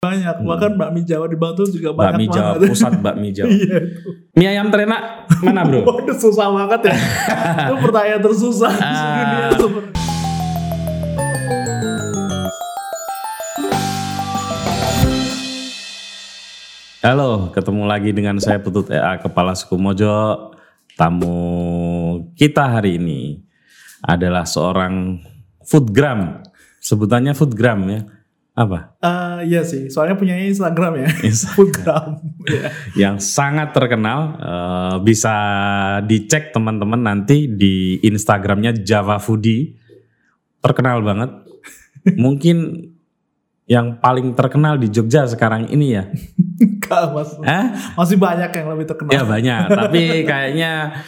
banyak. Hmm. Bahkan bakmi Jawa di Bantul juga banyak Bakmi Jawa, banget. pusat bakmi Jawa. Iya. itu. Mie ayam terenak mana bro? Waduh susah banget ya. itu pertanyaan tersusah di Ah. dunia. Halo, ketemu lagi dengan saya Putut EA Kepala Suku Mojo. Tamu kita hari ini adalah seorang foodgram. Sebutannya foodgram ya. Apa? Eh, iya sih, soalnya punya Instagram ya. Instagram. Foodgram. Iya. Yang sangat terkenal. eh, bisa dicek teman-teman nanti di Instagramnya Java Foodie. Terkenal banget. Mungkin yang paling terkenal di Jogja sekarang ini ya. Enggak, Mas. Hah? Masih banyak yang lebih terkenal. Ya banyak, tapi kayaknya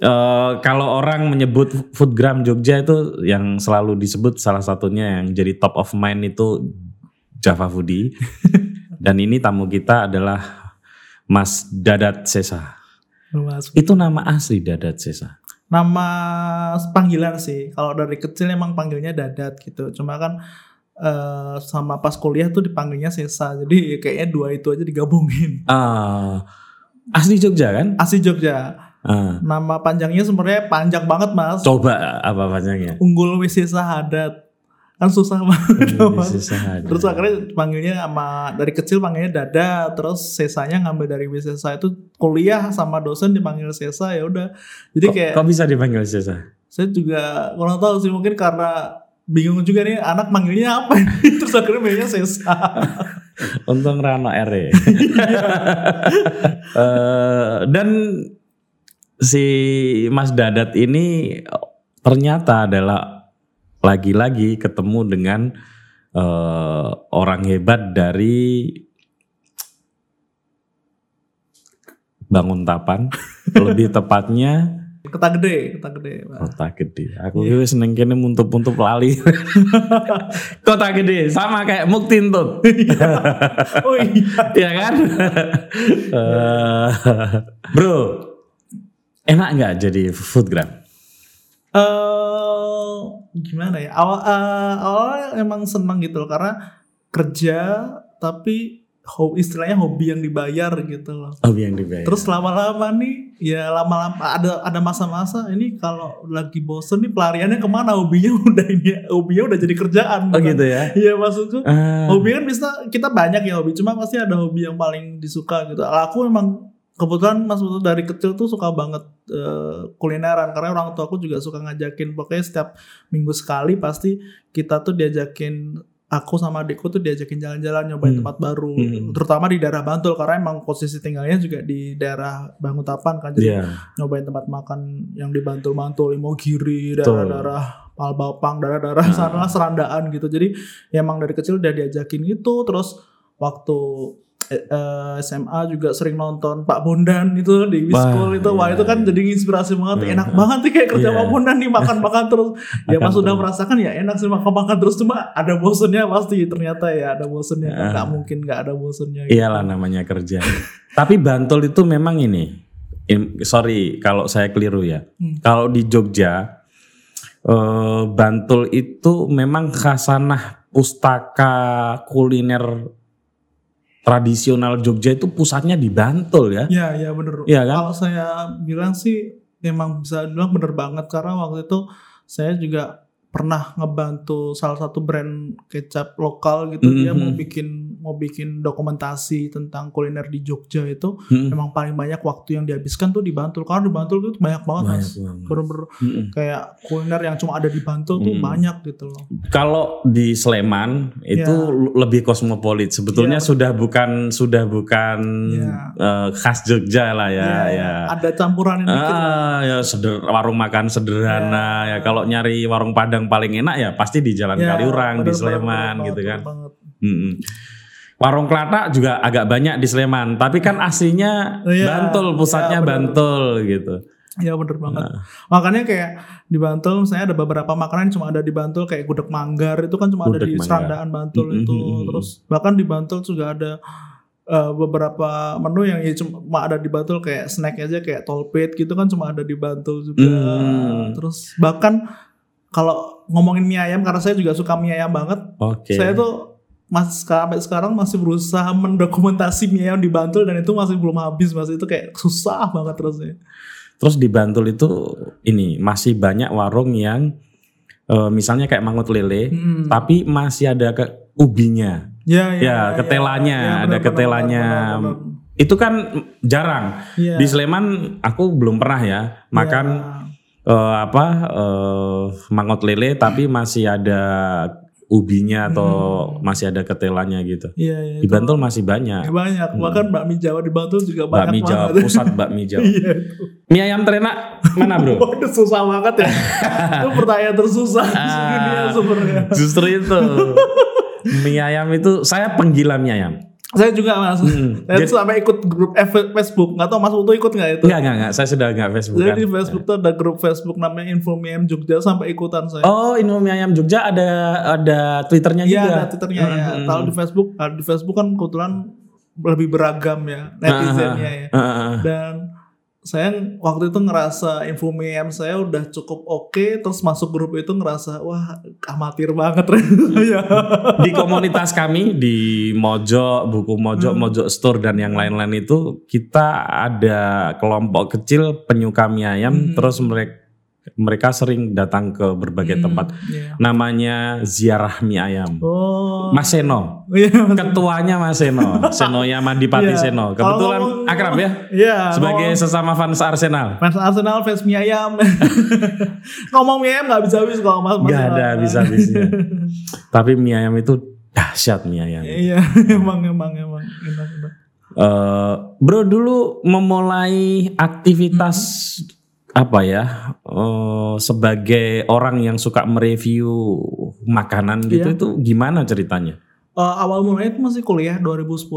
eh, kalau orang menyebut foodgram Jogja itu yang selalu disebut salah satunya yang jadi top of mind itu Java Foodie. Dan ini tamu kita adalah Mas Dadat Sesa. Mas. Itu nama asli Dadat Sesa. Nama panggilan sih. Kalau dari kecil emang panggilnya Dadat gitu. Cuma kan eh, sama pas kuliah tuh dipanggilnya Sesa. Jadi kayaknya dua itu aja digabungin. Ah, asli Jogja kan? Asli Jogja. Ah, Nama panjangnya sebenarnya panjang banget mas. coba apa panjangnya? Unggul Wisesa Hadat. Kan susah banget mas. Sesa ada. Terus akhirnya panggilnya sama dari kecil panggilnya Dada, terus sesanya ngambil dari Wisesa itu kuliah sama dosen dipanggil Sesa ya udah. Jadi kayak kok bisa dipanggil Sesa? saya juga kurang tahu sih mungkin karena bingung juga nih anak manggilnya apa terus akhirnya manggilnya Sesa. Untung Rano R ya. Eh, dan si Mas Dadat ini ternyata adalah lagi-lagi ketemu dengan eh, orang hebat dari Banguntapan, lebih tepatnya Kota gede, kota gede. Pak. Kota Gede. Aku yeah. seneng kene muntup-muntup lali. Kota Gede sama kayak Muktintut. Oh iya. Iya kan? Eh, bro, enak nggak jadi foodgram? eh gimana ya? Awal eh, awalnya emang seneng gitu loh karena kerja tapi ho- istilahnya hobi yang dibayar gitu loh. Oh yang dibayar. Terus lama-lama nih, ya lama-lama ada ada masa-masa ini kalau lagi bosen nih pelariannya ke mana? Hobinya udah ini, hobinya udah jadi kerjaan. oh bukan? gitu ya? Iya maksudku, Ah, hobi kan bisa kita banyak ya hobi, cuma pasti ada hobi yang paling disuka gitu. Aku memang kebetulan Mas Putu dari kecil tuh suka banget eh, kulineran karena orang tua aku juga suka ngajakin pokoknya setiap minggu sekali pasti kita tuh diajakin aku sama adikku tuh diajakin jalan-jalan nyobain Hmm. tempat baru Hmm. terutama di daerah Bantul karena emang posisi tinggalnya juga di daerah Banguntapan kan jadi Iya. nyobain tempat makan yang di Bantul-Bantul Imogiri daerah-daerah Palbapang daerah-daerah Nah. sana serandaan gitu jadi ya emang dari kecil udah diajakin gitu terus waktu eh, SMA juga sering nonton Pak Bondan itu di Wah, Wiskul itu wah iya, itu kan iya. jadi inspirasi banget Hmm. enak banget nih kayak kerja Iya. Pak Bondan nih makan-makan terus ya Makan pas udah terus. merasakan ya enak sih makan-makan terus cuma ada bosennya pasti ternyata ya ada bosennya nggak mungkin nggak ada bosennya gitu. Iyalah namanya kerja. Tapi Bantul itu memang ini. in- sorry kalau saya keliru ya. Hmm. Kalau di Jogja, eh, Bantul itu memang khasanah pustaka kuliner tradisional Jogja itu pusatnya di Bantul ya. Ya, ya bener. Iya kan? Kalau saya bilang sih emang bisa bilang bener banget karena waktu itu saya juga pernah ngebantu salah satu brand kecap lokal gitu dia Mhm. mau bikin mau bikin dokumentasi tentang kuliner di Jogja itu Hmm. emang paling banyak waktu yang dihabiskan tuh di Bantul karena di Bantul tuh banyak banget Banyak mas bener-bener Mm-mm. kayak kuliner yang cuma ada di Bantul tuh Mm. banyak gitu loh Kalau di Sleman itu Ya. lebih kosmopolit. Sebetulnya Ya, sudah bukan sudah bukan Ya. eh, khas Jogja lah ya. Ya, ya. ada campuran dikit lah. Ah, ya seder, warung makan sederhana ya. Kalau nyari warung Padang paling enak ya pasti di Jalan Ya, Kaliurang di bener, Sleman bener, gitu bener kan. banget. Mm-mm. Warung Kelata juga agak banyak di Sleman, tapi kan aslinya Iya, Bantul, pusatnya bener. Bantul gitu. Iya bener banget. Nah. Makanya kayak di Bantul saya ada beberapa makanan yang cuma ada di Bantul kayak gudeg manggar itu kan cuma ada Gudeg di manggar. serandaan Bantul Mm, itu. mm, mm, mm. Terus bahkan di Bantul juga ada eh, beberapa menu yang ya cuma ada di Bantul kayak snack aja kayak tolpet gitu kan cuma ada di Bantul juga. Hmm. Terus bahkan kalau ngomongin mie ayam karena saya juga suka mie ayam banget. Oke. Saya tuh mas sampai sekarang masih berusaha mendokumentasi mie ayam di Bantul dan itu masih belum habis mas itu kayak susah banget terusnya Terus di Bantul itu ini masih banyak warung yang eh, misalnya kayak mangut lele, Hmm. tapi masih ada ke ubinya. ya Ya, ketelanya, ya, ada benar, ketelanya. benar, benar, benar. Itu kan jarang. Iya. Di Sleman aku belum pernah ya makan Ya. eh, apa eh, mangut lele tapi masih ada ubinya atau masih ada ketelanya gitu. Iya, iya. Di Bantul masih banyak. Ya, banyak. Bahkan bakmi Jawa di Bantul juga banyak Bakmi Jawa, banget. pusat bakmi Jawa. Iya. itu. Mie ayam terenak mana bro? Waduh susah banget ya. itu pertanyaan tersusah di Ah. dunia sebenarnya. Justru itu. mie ayam itu saya penggila mie ayam. Saya juga mas. Hmm. Saya sampai ikut grup Facebook. Nggak tahu mas Putu ikut nggak itu? Enggak, enggak, enggak. Saya sudah enggak Facebook. Jadi di Facebook tuh ada grup Facebook namanya Info Miem Jogja sampai ikutan saya. Oh, Info mie ayam Jogja ada ada Twitternya Iya juga. ada Twitternya ya. Hmm. Kalau di Facebook, di Facebook kan kebetulan lebih beragam ya netizennya ya. Ah, ah, ah. Dan saya waktu itu ngerasa info meme saya udah cukup oke, terus masuk grup itu ngerasa wah amatir banget ya. di komunitas kami di Mojo, buku Mojo, Hmm. Mojo Store dan yang lain-lain itu kita ada kelompok kecil penyuka mie ayam Hmm. terus mereka mereka sering datang ke berbagai tempat. Iya. Namanya ziarah mie ayam. Oh. Mas Seno, Iya. ketuanya Mas Seno, Seno Mandipati Iya. Seno. Kalau Kebetulan ngomong- akrab ya Iya. sebagai ngomong- sesama fans Arsenal. fans Arsenal, fans mie ayam. Ngomong mie ayam nggak bisa habis kalau mas. Gak ada habis-habisnya. Tapi mie ayam itu dahsyat mie ayam. Iya, emang emang emang enak enak. Eh, bro dulu memulai aktivitas apa ya eh, sebagai orang yang suka mereview makanan gitu Iya. itu gimana ceritanya? Eh, awal mulanya itu masih kuliah 2010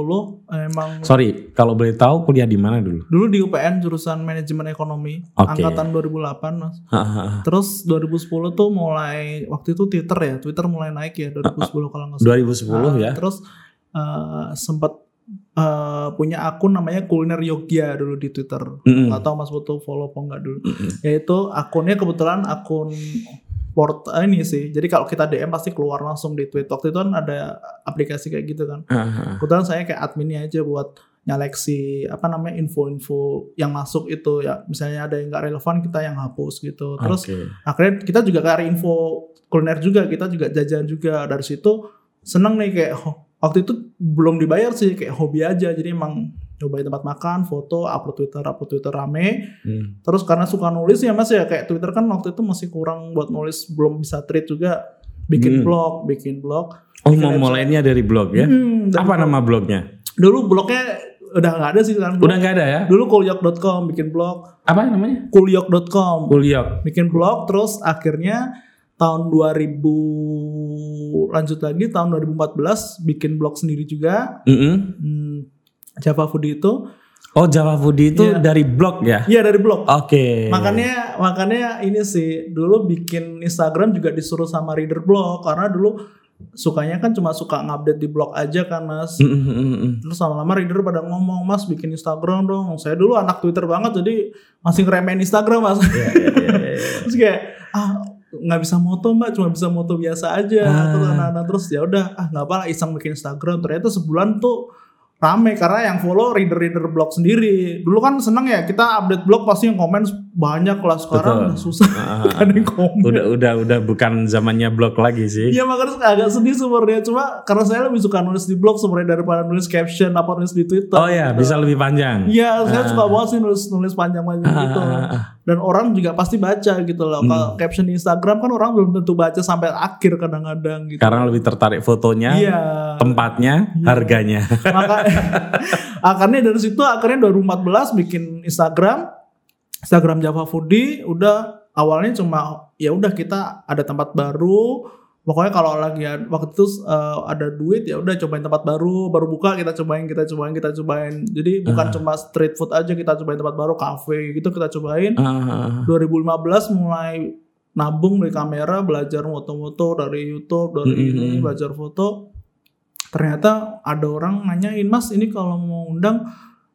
emang Sorry kalau boleh tahu kuliah di mana dulu? dulu di UPN jurusan manajemen ekonomi Oke. angkatan 2008 mas terus 2010 tuh mulai waktu itu Twitter ya Twitter mulai naik ya 2010 kalau nggak salah 2010 Nah, ya. terus eh, sempat eh, punya akun namanya kuliner Yogya dulu di Twitter. Mm-mm. nggak tahu mas butuh follow apa enggak dulu. Mm-mm. yaitu akunnya kebetulan akun port eh, ini sih. Jadi kalau kita DM pasti keluar langsung di tweet waktu itu kan ada aplikasi kayak gitu kan. Ah, kebetulan saya kayak adminnya aja buat nyeleksi apa namanya info-info yang masuk itu. Ya misalnya ada yang nggak relevan kita yang hapus gitu. Terus Oke. akhirnya kita juga cari info kuliner juga kita juga jajan juga. Dari situ seneng nih kayak ho- waktu itu belum dibayar sih kayak hobi aja jadi emang cobain tempat makan foto upload twitter upload twitter rame Hmm. terus karena suka nulis ya mas ya kayak twitter kan waktu itu masih kurang buat nulis belum bisa tweet juga bikin Hmm. blog bikin blog Oh Bikin mau mulainya dari blog ya? Hmm, Apa nama blognya? dulu blognya udah nggak ada sih kan Udah nggak ada ya? dulu kuliok.com bikin blog Apa namanya? kuliok.com Kuliok. bikin blog terus akhirnya tahun 2000 lanjut lagi tahun 2014 bikin blog sendiri juga Mm-mm. hmm, Java Foodie itu Oh Java Foodie itu Iya. dari blog ya? iya dari blog Oke. makanya makanya ini sih dulu bikin Instagram juga disuruh sama reader blog karena dulu sukanya kan cuma suka ngupdate di blog aja kan mas Mm, mm, mm, mm. terus lama-lama reader pada ngomong mas bikin Instagram dong saya dulu anak Twitter banget jadi masih ngeremehin Instagram mas Iya, iya, iya, iya. terus kayak ah nggak bisa moto mbak. Cuma bisa moto biasa aja. Ah. terus anak-anak terus ya udah ah nggak apa lah iseng bikin Instagram. Ternyata sebulan tuh rame. Karena yang follow reader-reader blog sendiri. Dulu kan seneng ya kita update blog pasti yang komen banyak lah sekarang Betul. udah susah Ah, Gak ada yang komen udah udah udah bukan zamannya blog lagi sih. Iya makanya agak sedih sebenarnya cuma karena saya lebih suka nulis di blog sebenarnya daripada nulis caption apa nulis di Twitter. Oh ya, bisa lebih panjang. Iya, saya Ah. suka banget sih nulis nulis panjang-panjang Ah, gitu. ah. Dan orang juga pasti baca gitu loh. Hmm. Kalau caption di Instagram kan orang belum tentu baca sampai akhir kadang-kadang gitu. Karena lebih tertarik fotonya, Iya. tempatnya, harganya. Maka akhirnya dari situ akhirnya 2014 bikin Instagram Instagram Java Foodie udah awalnya cuma ya udah kita ada tempat baru. Pokoknya kalau lagi waktu itu eh, ada duit ya udah cobain tempat baru baru buka kita cobain kita cobain kita cobain. Jadi bukan Ah. cuma street food aja kita cobain tempat baru cafe gitu kita cobain. Ah, 2015 mulai nabung beli kamera belajar moto-moto dari YouTube dari Mm-mm. ini belajar foto. Ternyata ada orang nanyain mas ini kalau mau undang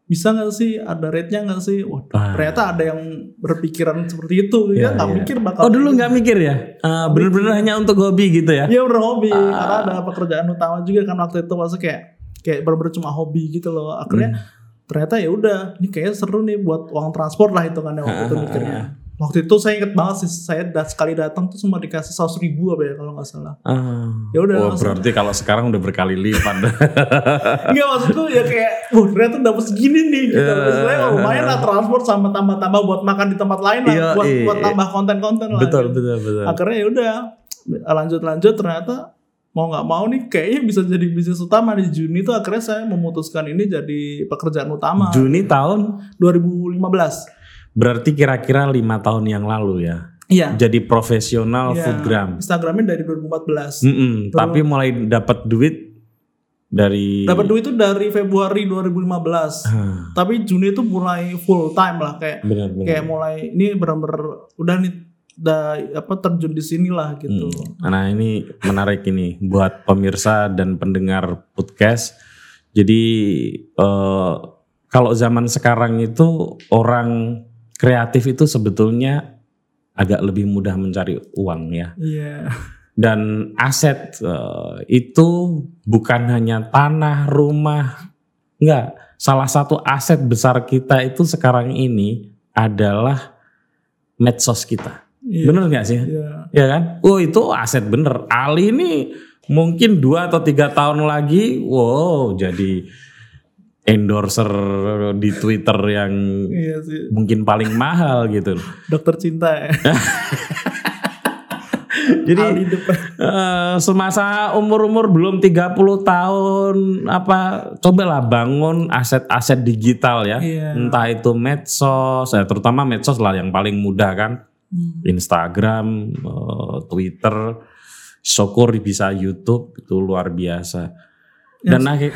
bisa nggak sih ada rate-nya nggak sih? Wah, Ah. ternyata ada yang berpikiran seperti itu. Iya, ya nggak iya. mikir bakal. Oh dulu nggak mikir ya? Ah, Bener-bener hanya untuk hobi gitu ya? Iya udah hobi Ah. karena ada pekerjaan utama juga kan waktu itu maksudnya kayak kayak bener-bener cuma hobi gitu loh. Akhirnya Hmm. ternyata ya udah, ini kayaknya seru nih buat uang transport lah hitungannya waktu Ah, itu mikirnya. Waktu itu saya inget banget sih, saya dat- sekali datang tuh cuma dikasih 100 ribu apa ya kalau nggak salah. Ah. Ya udah, Oh, berarti kalau sekarang udah berkali lipat. Enggak maksudku ya kayak, wah ternyata dapat segini nih gitu. Eh. Sebenarnya oh, lumayan lah transport sama tambah-tambah buat makan di tempat lain lah, Iya, buat, iya. buat tambah konten-konten lah. betul, gitu. betul, betul. Akhirnya ya udah lanjut-lanjut ternyata mau nggak mau nih kayaknya bisa jadi bisnis utama di Juni tuh akhirnya saya memutuskan ini jadi pekerjaan utama Juni tahun 2015. Berarti kira-kira lima tahun yang lalu ya. Iya. Jadi profesional Iya. foodgram. Instagramnya dari 2014. Mm-mm, tapi mulai dapat duit dari Dapat duit itu dari Februari 2015. Ah, Tapi Juni itu mulai full time lah kayak benar-benar. kayak mulai ini benar-benar udah nih udah apa terjun di sini lah gitu. Nah ini menarik ini buat pemirsa dan pendengar podcast. Jadi eh, kalau zaman sekarang itu orang kreatif itu sebetulnya agak lebih mudah mencari uang ya. Iya. Dan aset eh, itu bukan hanya tanah, rumah, enggak. Salah satu aset besar kita itu sekarang ini adalah medsos kita. Iya. Bener nggak sih? Iya. Ya kan? Oh itu aset bener. Ali ini mungkin dua atau tiga tahun lagi, wow jadi endorser di Twitter yang Iya sih. mungkin paling mahal gitu. Dokter cinta ya. Jadi eh, semasa umur-umur belum 30 tahun apa cobalah bangun aset-aset digital ya. Iya. Entah itu medsos, ya, terutama medsos lah yang paling mudah kan. Hmm. Instagram, eh, Twitter, syukur bisa YouTube itu luar biasa. Dan akhir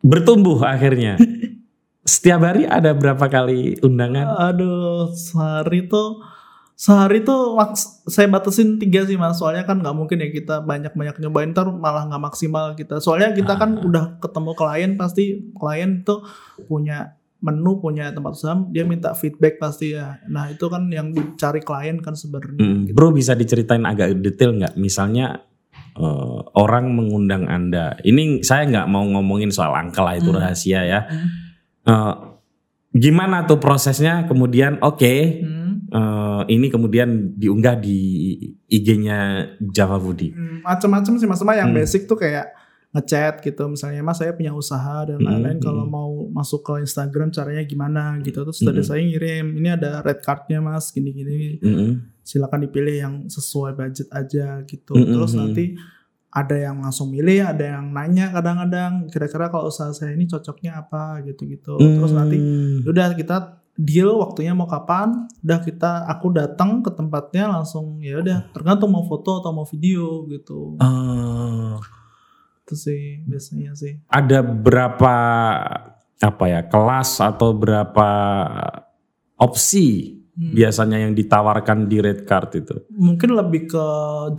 bertumbuh akhirnya. Setiap hari ada berapa kali undangan? Aduh, sehari tuh sehari tuh maks- saya batasin tiga sih mas soalnya kan nggak mungkin ya kita banyak banyak nyobain ntar malah nggak maksimal kita soalnya kita kan Ah. udah ketemu klien pasti klien tuh punya menu punya tempat usaha dia minta feedback pasti ya nah itu kan yang dicari klien kan sebenarnya Hmm, Bro bisa diceritain agak detail nggak? Misalnya eh, orang mengundang anda. Ini saya nggak mau ngomongin soal angka lah itu Hmm. rahasia ya. Hmm. Eh, gimana tuh prosesnya? Kemudian oke, Hmm. eh, ini kemudian diunggah di IG-nya Java Budi. Hmm, macem-macem sih mas yang Hmm. basic tuh kayak ngechat gitu misalnya mas saya punya usaha dan Hmm, lain-lain hmm. kalau mau masuk ke Instagram caranya gimana gitu terus dari Hmm. saya ngirim ini ada red cardnya mas gini-gini Mm-mm. Silakan dipilih yang sesuai budget aja gitu. Hmm, terus hmm, nanti ada yang langsung milih ada yang nanya kadang-kadang kira-kira kalau usaha saya ini cocoknya apa gitu-gitu. Terus nanti Hmm. udah kita deal waktunya mau kapan udah kita aku datang ke tempatnya langsung ya udah tergantung mau foto atau mau video gitu. Ah. itu sih biasanya sih. Ada berapa apa ya kelas atau berapa opsi Biasanya yang ditawarkan di red card itu? mungkin lebih ke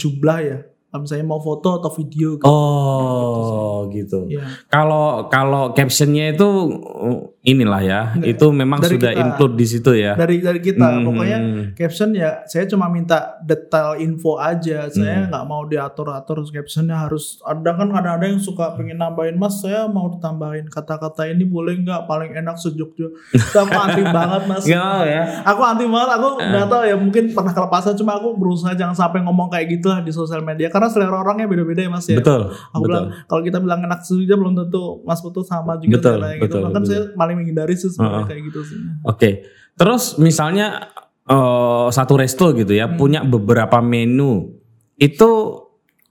jumlah ya misalnya mau foto atau video gitu. Oh gitu. ya Kalau kalau captionnya itu uh, inilah ya, Nggak, itu memang sudah kita. include di situ ya. dari dari kita Hmm. pokoknya caption ya saya cuma minta detail info aja Hmm. saya nggak mau diatur atur captionnya harus ada kan ada ada yang suka pengen nambahin mas saya mau ditambahin kata-kata ini boleh nggak paling enak sejuk-juk Itu aku anti banget mas mau ya. aku anti banget aku nggak tahu ya mungkin pernah kelepasan cuma aku berusaha jangan sampai ngomong kayak gitu lah di sosial media karena selera orangnya beda-beda ya mas ya Betul, Aku betul. bilang kalau kita bilang enak sejuk belum tentu Mas Putu sama juga Betul, selera gitu. betul, Bahkan betul. saya paling menghindari sih sebenarnya Heeh. kayak gitu sih. Oke. Terus misalnya eh, satu resto gitu ya Hmm. punya beberapa menu. Itu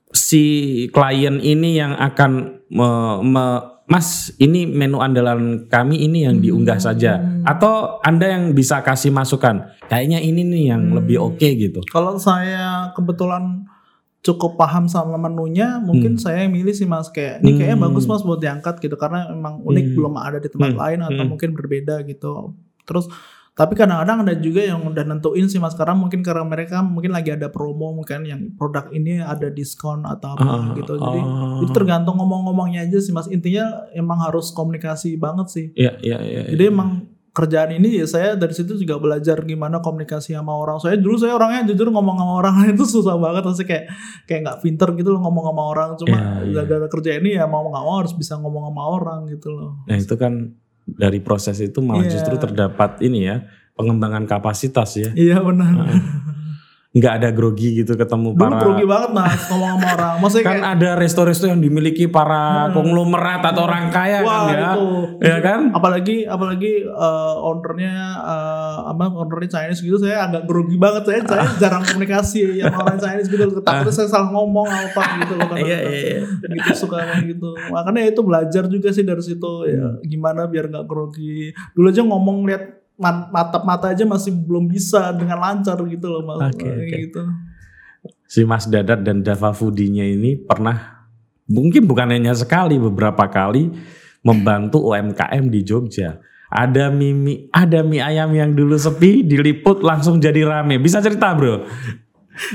si klien ini yang akan me- me- Mas, ini menu andalan kami ini yang diunggah Hmm. saja atau Anda yang bisa kasih masukan. Kayaknya ini nih yang Hmm. lebih oke gitu. Kalau saya kebetulan cukup paham sama menunya, mungkin saya yang milih sih Mas kayak ini kayaknya Hmm. bagus Mas buat diangkat gitu karena memang unik Hmm. belum ada di tempat Hmm. lain atau Hmm. mungkin berbeda gitu. Terus tapi kadang-kadang ada juga yang udah nentuin sih mas sekarang mungkin karena mereka mungkin lagi ada promo mungkin yang produk ini ada diskon atau apa Ah, gitu jadi oh. itu tergantung ngomong-ngomongnya aja sih mas intinya emang harus komunikasi banget sih Iya, iya, iya. jadi emang kerjaan ini ya saya dari situ juga belajar gimana komunikasi sama orang saya dulu saya orangnya jujur ngomong sama orang itu susah banget pasti kayak kayak nggak pinter gitu loh ngomong sama orang cuma Iya, iya. gara-gara kerja ini ya mau nggak mau harus bisa ngomong sama orang gitu loh Nah itu kan dari proses itu malah Iya. justru terdapat ini ya pengembangan kapasitas ya. iya benar Nggak ada grogi gitu ketemu dulu para. grogi banget mas ngomong sama orang maksudnya Kan kayak ada resto-resto yang dimiliki para konglomerat atau orang kaya wah kan ya. itu Ya kan? apalagi apalagi eh, ownernya eh, apa ownernya Chinese gitu saya agak grogi banget saya saya jarang komunikasi yang orang Chinese gitu takutnya saya salah ngomong apa gitu loh Iya, iya, iya. gitu suka gitu makanya itu belajar juga sih dari situ ya Hmm. gimana biar nggak grogi dulu aja ngomong lihat mat- mata aja masih belum bisa dengan lancar gitu loh mas Kayak oke. gitu Si Mas Dadat dan Dava Foodinya ini pernah mungkin bukan hanya sekali beberapa kali membantu UMKM di Jogja. Ada mie, ada mie ayam yang dulu sepi diliput langsung jadi rame. Bisa cerita bro?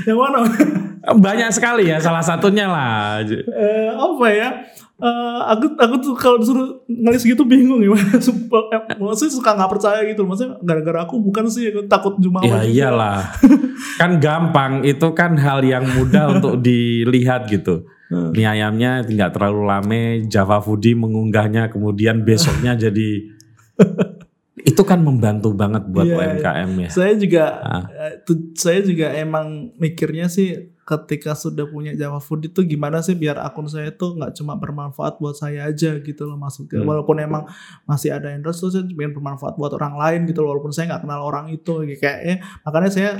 yang mana Banyak sekali ya salah satunya lah. eh, apa ya Eh, aku aku tuh kalau disuruh ngelis gitu bingung ya eh, maksudnya suka nggak percaya gitu maksudnya gara-gara aku bukan sih aku takut jumawa Ya iyalah. kan gampang itu kan hal yang mudah untuk dilihat gitu. Hmm. Mie ayamnya tidak terlalu lame, Java Foodie mengunggahnya kemudian besoknya jadi itu kan membantu banget buat Iya, UMKM ya. saya juga Ah. eh, saya juga emang mikirnya sih ketika sudah punya Java Food itu gimana sih biar akun saya tuh nggak cuma bermanfaat buat saya aja gitu loh maksudnya Hmm. walaupun emang masih ada endorse tuh saya pengen bermanfaat buat orang lain gitu loh walaupun saya nggak kenal orang itu kayaknya makanya saya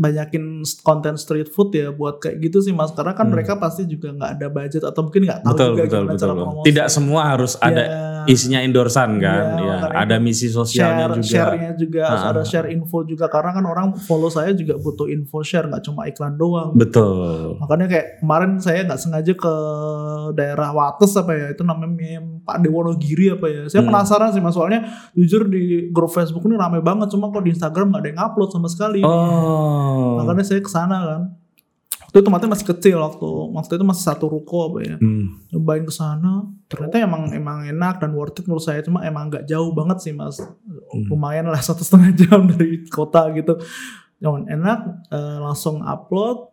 banyakin konten street food ya buat kayak gitu sih mas karena kan Hmm. mereka pasti juga nggak ada budget atau mungkin nggak tahu Betul juga betul gimana betul. cara betul. promosi Tidak semua harus ada Ya, isinya endorsan kan. Iya, ya, makanya ada misi sosialnya share, juga. share-nya juga harus Ah. ada share info juga karena kan orang follow saya juga butuh info share nggak cuma iklan doang Betul. makanya kayak kemarin saya nggak sengaja ke daerah Wates apa ya itu namanya Pak Dewonogiri apa ya saya Hmm. penasaran sih mas soalnya jujur di grup Facebook ini rame banget cuma kok di Instagram nggak ada yang upload sama sekali Oh. Makanya saya ke sana kan. Waktu itu tempatnya masih kecil waktu. Waktu itu masih satu ruko apa ya. Hmm. nyobain ke sana ternyata emang emang enak dan worth it menurut saya. Cuma emang nggak jauh banget sih mas. Lumayan lah satu setengah jam dari kota gitu. Cuman enak eh, langsung upload.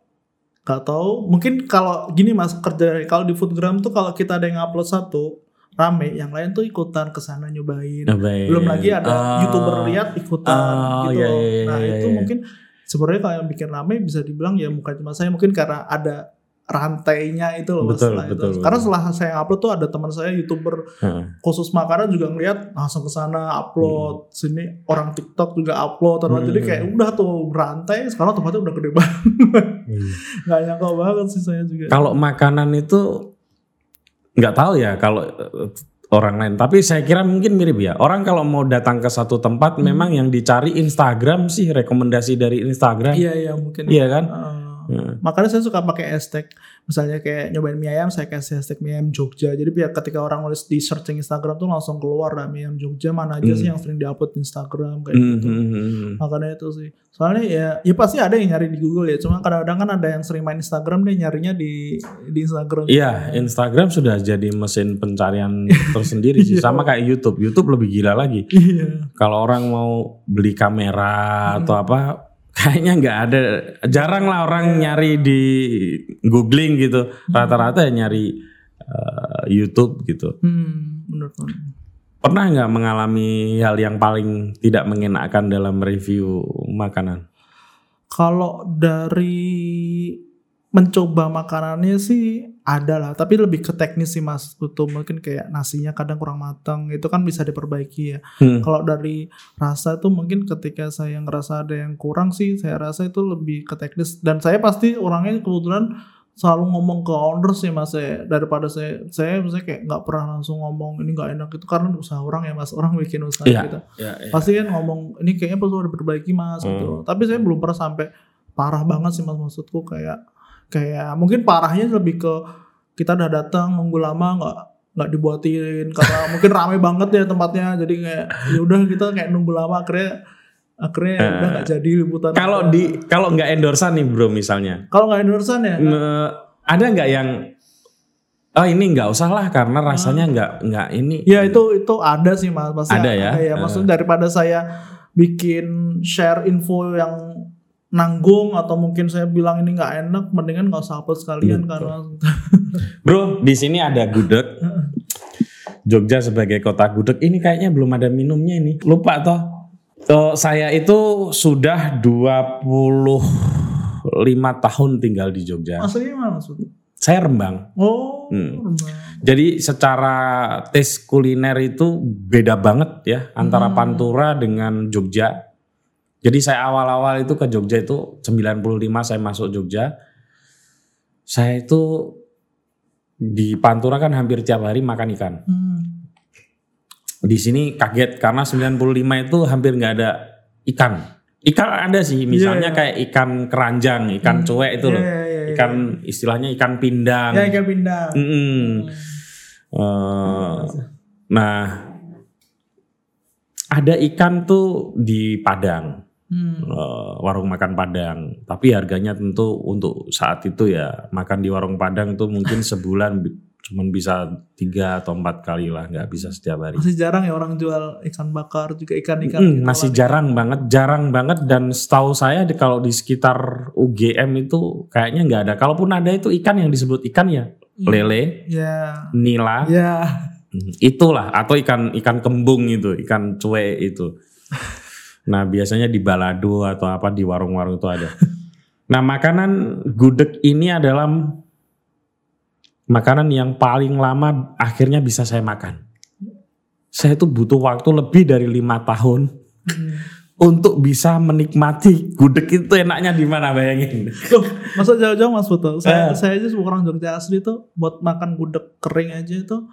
Gak tahu. Mungkin kalau gini mas kerja kalau di foodgram tuh kalau kita ada yang upload satu rame yang lain tuh ikutan ke sana nyobain. Baik. belum lagi ada Oh. youtuber lihat ikutan Oh, gitu iya, loh. iya, iya, nah iya, itu iya. mungkin sebenarnya kalau yang bikin rame bisa dibilang ya bukan cuma saya mungkin karena ada rantainya itu loh mas, Betul, setelah itu. betul, karena betul. setelah saya upload tuh ada teman saya youtuber Heeh. khusus makanan juga ngeliat langsung ke sana upload sini orang TikTok juga upload terus Hmm. jadi kayak udah tuh berantai sekarang tempatnya udah gede banget Hmm. nggak nyangka banget sih saya juga Kalau makanan itu nggak tahu ya kalau orang lain. Tapi saya kira mungkin mirip ya. Orang kalau mau datang ke satu tempat memang yang dicari Instagram sih rekomendasi dari Instagram. iya iya mungkin Iya kan? Uh, Hmm. makanya saya suka pakai hashtag misalnya kayak nyobain mie ayam saya kasih hashtag mie ayam Jogja jadi biar ketika orang nulis di searching Instagram tuh langsung keluar lah mie ayam Jogja mana aja Hmm. sih yang sering diupload di Instagram kayak Hmm, gitu hmm, hmm, hmm. makanya itu sih soalnya ya ya pasti ada yang nyari di Google ya cuma kadang-kadang kan ada yang sering main Instagram deh nyarinya di di Instagram Iya, Instagram sudah jadi mesin pencarian tersendiri sih. Iya. Sama kayak YouTube. YouTube lebih gila lagi. iya Kalau orang mau beli kamera atau Hmm. apa, kayaknya nggak ada. Jarang lah orang nyari di googling gitu. Hmm. Rata-rata ya nyari eh, YouTube gitu. hmm bener. Pernah nggak mengalami hal yang paling tidak mengenakan dalam review makanan? Kalau dari mencoba makanannya sih ada lah, tapi lebih ke teknis sih mas. Itu mungkin kayak nasinya kadang kurang matang, itu kan bisa diperbaiki ya. Hmm. Kalau dari rasa itu mungkin ketika saya ngerasa ada yang kurang sih, saya rasa itu lebih ke teknis. Dan saya pasti orangnya kebetulan selalu ngomong ke owner sih mas saya daripada saya saya misalnya kayak nggak pernah langsung ngomong ini nggak enak itu karena usaha orang ya mas orang bikin usaha Iya. gitu Ya, ya. pasti kan ngomong ini kayaknya perlu diperbaiki mas gitu. Tapi saya belum pernah sampai parah banget sih mas maksudku kayak kayak mungkin parahnya lebih ke kita udah datang nunggu lama nggak nggak dibuatin karena mungkin rame banget ya tempatnya jadi kayak ya udah kita kayak nunggu lama akhirnya akhirnya ya udah nggak jadi liputan Kalau apa. di kalau nggak endorsean nih bro misalnya, kalau nggak endorsean ya me- ada nggak yang oh ini nggak usah lah karena rasanya nggak nggak ini. Ya itu itu ada sih mas, pasti Ada ya? ya. Maksudnya daripada saya bikin share info yang nanggung atau mungkin saya bilang ini nggak enak, mendingan nggak usah upload sekalian karena Bro, di sini ada gudeg. Jogja sebagai kota gudeg ini kayaknya belum ada minumnya ini. Lupa toh. Eh, saya itu sudah 25 tahun tinggal di Jogja. aslinya mana maksudnya? Saya Rembang. Oh, Hmm. Rembang. Jadi secara tes kuliner itu beda banget ya antara Pantura dengan Jogja. Jadi saya awal-awal itu ke Jogja itu 95 saya masuk Jogja. Saya itu di Pantura kan hampir tiap hari makan ikan. Hmm. Di sini kaget karena 95 itu hampir nggak ada ikan. Ikan ada sih, misalnya Iya. kayak ikan keranjang, ikan cuek itu loh. Iya, iya, iya. Ikan istilahnya ikan pindang. Ya ikan pindang. Mm-mm. Eh, nah, ada ikan tuh di Padang, Hmm. eh, warung makan Padang. Tapi harganya tentu untuk saat itu ya makan di warung Padang tuh mungkin sebulan cuman bisa tiga atau empat kali lah, nggak bisa setiap hari. Masih jarang ya orang jual ikan bakar juga ikan-ikan. Mm, gitu masih jarang banget, jarang banget dan setahu saya di, kalau di sekitar UGM itu kayaknya nggak ada. Kalaupun ada itu ikan yang disebut ikan ya lele, Ya, nila, ya. Hmm, Itulah atau ikan ikan kembung itu, ikan cuek itu. Nah, biasanya di balado atau apa di warung-warung itu ada. Nah, makanan gudeg ini adalah makanan yang paling lama akhirnya bisa saya makan. Saya itu butuh waktu lebih dari lima tahun Hmm. untuk bisa menikmati gudeg itu enaknya di mana bayangin. Loh, masa jauh-jauh Mas Putu? Eh. Saya saya aja orang Jogja asli tuh buat makan gudeg kering aja itu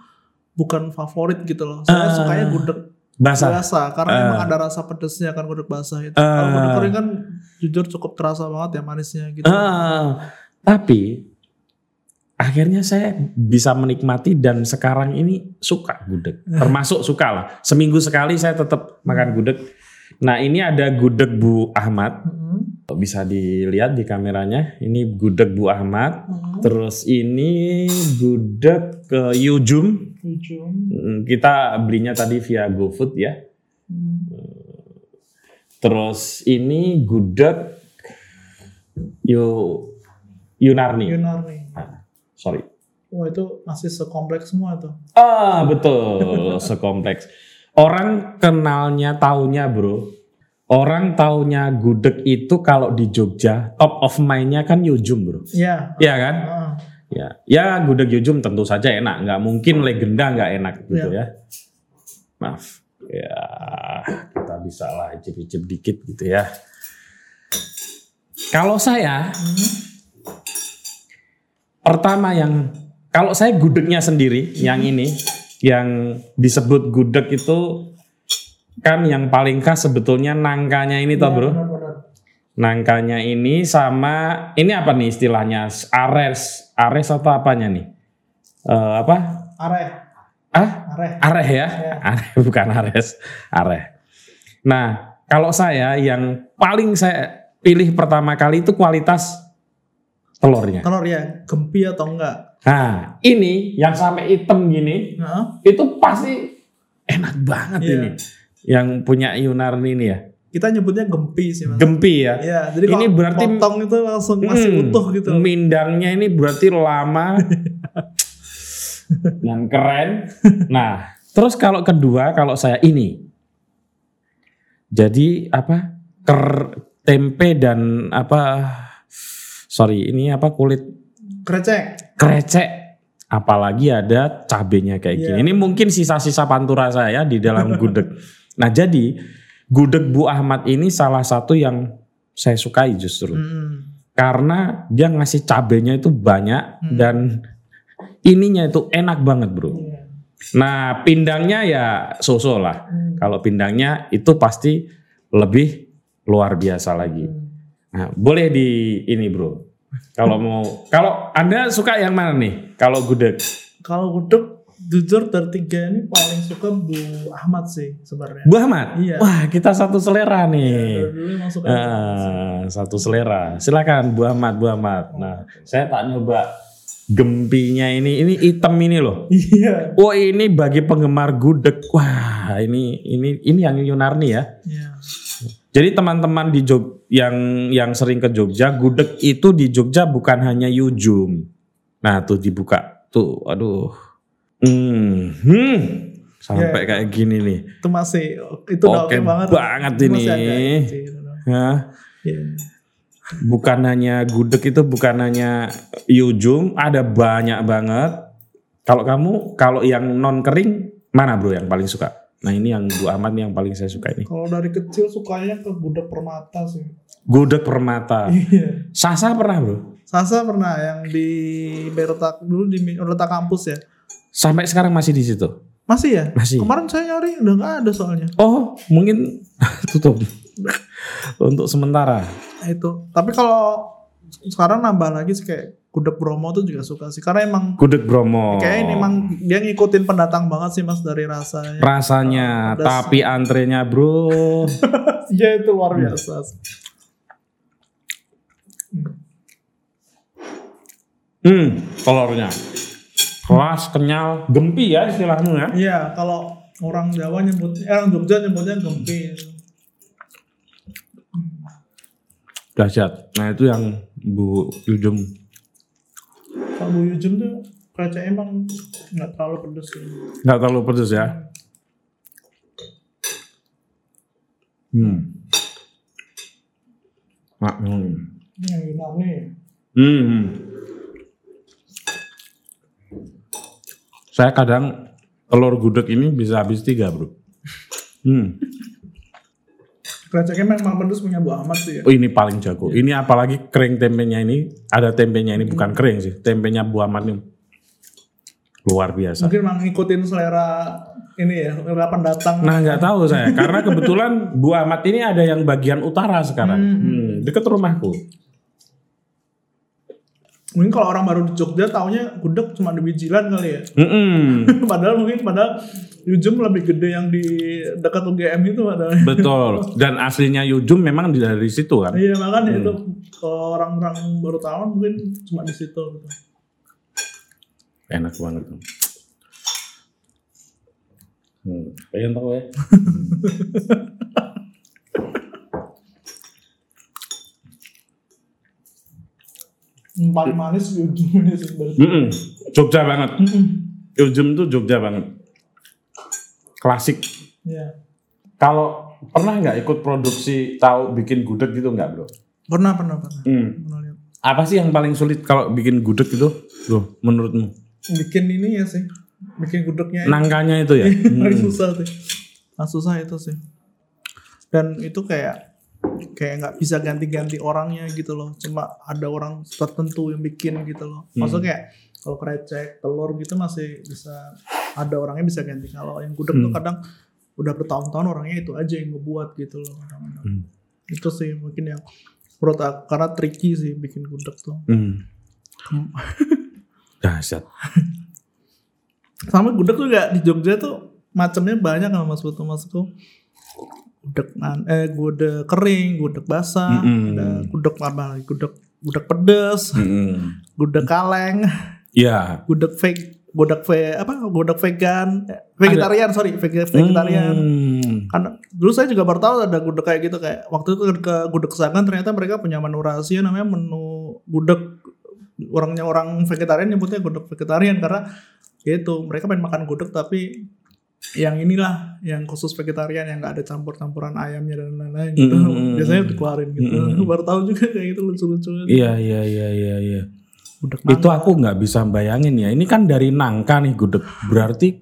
bukan favorit gitu loh. Saya Eh. sukanya gudeg Basah. basah karena Eh. emang ada rasa pedesnya kan gudeg basah itu. Kalau gudeg kering kan jujur cukup terasa banget ya manisnya gitu. Ah, tapi akhirnya saya bisa menikmati dan sekarang ini suka gudeg. Termasuk suka lah. Seminggu sekali saya tetap makan gudeg. Nah ini ada gudeg Bu Ahmad. Hmm. Bisa dilihat di kameranya. Ini gudeg Bu Ahmad. Hmm. Terus ini gudeg ke Yujum. Ujung. Hmm, Kita belinya tadi via GoFood ya. Hmm. Terus ini gudeg Yu Yunarni. Yunarni. Ah, sorry. Wah itu masih sekompleks semua tuh. Ah betul, sekompleks. Orang kenalnya taunya bro. Orang taunya gudeg itu kalau di Jogja top of mind-nya kan Yujum bro. Iya. Iya kan? Ah. Ya, ya gudeg Yujum tentu saja enak. Nggak mungkin legenda nggak enak gitu ya. Maaf. Ya kita bisa lah icip-icip dikit gitu ya. Kalau saya pertama yang kalau saya gudegnya sendiri yang ini yang disebut gudeg itu kan yang paling khas sebetulnya nangkanya ini toh bro Benar-benar. nangkanya ini sama ini apa nih istilahnya ares ares atau apanya nih Eh, apa Areh. ah Areh. areh ya Ya. areh bukan ares areh nah kalau saya yang paling saya pilih pertama kali itu kualitas telurnya Telur ya, gempi atau enggak? nah ini yang sampai hitam gini Nah, itu pasti enak banget Iya. ini yang punya Yunarni ini ya kita nyebutnya gempi sih mas. gempi ya Iya, jadi Ini kalau berarti- potong itu langsung masih Hmm, utuh gitu. Mindangnya ini berarti lama dan keren. Nah, terus kalau kedua kalau saya ini, jadi apa ker tempe dan apa sorry ini apa kulit Krecek. krecek apalagi ada cabenya kayak Iya. gini. Ini mungkin sisa-sisa pantura saya di dalam gudeg. nah, jadi gudeg Bu Ahmad ini salah satu yang saya sukai justru. Hmm. Karena dia ngasih cabenya itu banyak Hmm. dan ininya itu enak banget, Bro. Iya. Nah, pindangnya ya so-so lah. Hmm. Kalau pindangnya itu pasti lebih luar biasa lagi. Hmm. Nah, boleh di ini, Bro. Kalau mau kalau Anda suka yang mana nih? Kalau gudeg. Kalau gudeg jujur tiga ini paling suka Bu Ahmad sih sebenarnya. Bu Ahmad. Iya. Wah, kita satu selera nih. dulu emang suka. Ah, satu selera. Silakan Bu Ahmad, Bu Ahmad. Nah, saya tak nyoba gempinya ini. Ini hitam ini loh. Iya. Oh, ini bagi penggemar gudeg. Wah, ini ini ini yang Yunarni ya. Iya. Jadi teman-teman di Jog yang yang sering ke Jogja, gudeg itu di Jogja bukan hanya Yujum. Nah, tuh dibuka. Tuh, aduh. Hmm, hmm. Sampai Iya. kayak gini nih. Itu masih itu Oke oke banget. banget ini. Hah? Iya. bukan hanya gudeg itu bukan hanya Yujum, ada banyak banget. Kalau kamu kalau yang non kering mana bro yang paling suka? Nah ini yang Bu Ahmad yang paling saya suka ini. Kalau dari kecil sukanya ke gudeg permata sih. Gudeg permata. Iya. Sasa pernah bro? Sasa pernah yang di Berta dulu di Berta kampus ya. Sampai sekarang masih di situ. Masih ya? Masih. Kemarin saya nyari udah nggak ada soalnya. Oh mungkin tutup untuk sementara. Nah, itu. Tapi kalau sekarang nambah lagi sih kayak gudeg Bromo tuh juga suka sih. Karena emang Gudeg Bromo. kayak ini emang dia ngikutin pendatang banget sih mas dari rasanya. rasanya, Pedas. tapi antrenya bro. Iya itu luar biasa. sih. Hmm, telurnya. Keras, kenyal, gempi ya istilahnya ya. Iya kalau orang Jawa nyebutnya, eh, orang Jogja nyebutnya gempi. Dahsyat. Nah itu yang Bu Yujum. Kalau Bu Yujum tuh krecek emang nggak terlalu pedes sih. Nggak terlalu pedes ya. Hmm. Nah, hmm. Yang nih. Hmm. Saya kadang telur gudeg ini bisa habis tiga bro. Hmm. Kreceknya memang pedes punya Bu Ahmad sih ya. Oh ini paling jago. Ini apalagi kering tempenya ini. Ada tempenya ini bukan kering sih. Tempenya buah ini luar biasa. Mungkin memang ngikutin selera ini ya, selera pendatang. Nah nggak tahu saya karena kebetulan Bu Ahmad ini ada yang bagian utara sekarang. Hmm, deket rumahku. Mungkin kalau orang baru di Jogja taunya gudeg cuma di Wijilan kali ya. Mm-mm. padahal mungkin padahal Yujum lebih gede yang di dekat UGM itu padahal. Betul. Dan aslinya Yujum memang dari situ kan. Iya makanya itu kalau orang-orang baru tahu mungkin cuma di situ. Gitu. Enak banget. Hmm, pengen tahu ya? Paling manis Yujum ini sebenarnya. Mm-mm. Jogja banget. Mm-mm. Yujum tuh Jogja banget. Klasik. Iya. Kalau pernah nggak ikut produksi tahu bikin gudeg gitu nggak bro? Pernah pernah pernah. Hmm. Pernah lihat. Apa sih yang paling sulit kalau bikin gudeg itu, bro? Menurutmu? Bikin ini ya sih. Bikin gudegnya itu Nangkanya itu ya? paling Hmm. susah sih. Nah, susah itu sih. Dan itu kayak kayak nggak bisa ganti-ganti orangnya gitu loh. Cuma ada orang tertentu yang bikin gitu loh. Maksudnya kayak kalau krecek, telur gitu masih bisa ada orangnya bisa ganti. Kalau yang gudeg tuh kadang udah bertahun-tahun orangnya itu aja yang ngebuat gitu loh. kadang-kadang. Hmm. Itu sih mungkin yang menurut aku karena tricky sih bikin gudeg tuh. Hmm. Dahsyat. Sama gudeg juga di Jogja tuh macamnya banyak kan Mas Putu maksudku. Gudeg nan eh gudeg kering, gudeg basah, Mm-mm. ada gudeg apa? Gudeg gudeg pedes, Mm-mm. gudeg kaleng, Ya. gudeg fake, gudeg ve apa? Gudeg vegan, vegetarian sorry, vege- vegetarian. Hmm. Karena dulu saya juga baru tahu ada gudeg kayak gitu kayak waktu itu ke, gudeg Kesagan ternyata mereka punya menu rahasia namanya menu gudeg orangnya orang vegetarian nyebutnya gudeg vegetarian karena itu mereka pengen makan gudeg tapi yang inilah yang khusus vegetarian yang nggak ada campur-campuran ayamnya dan lain-lain gitu Mm. biasanya dikeluarin gitu baru tahu juga kayak gitu lucu-lucu Iya, iya, iya, iya, iya. gudeg Itu aku nggak bisa bayangin ya. Ini kan dari nangka nih gudeg. Berarti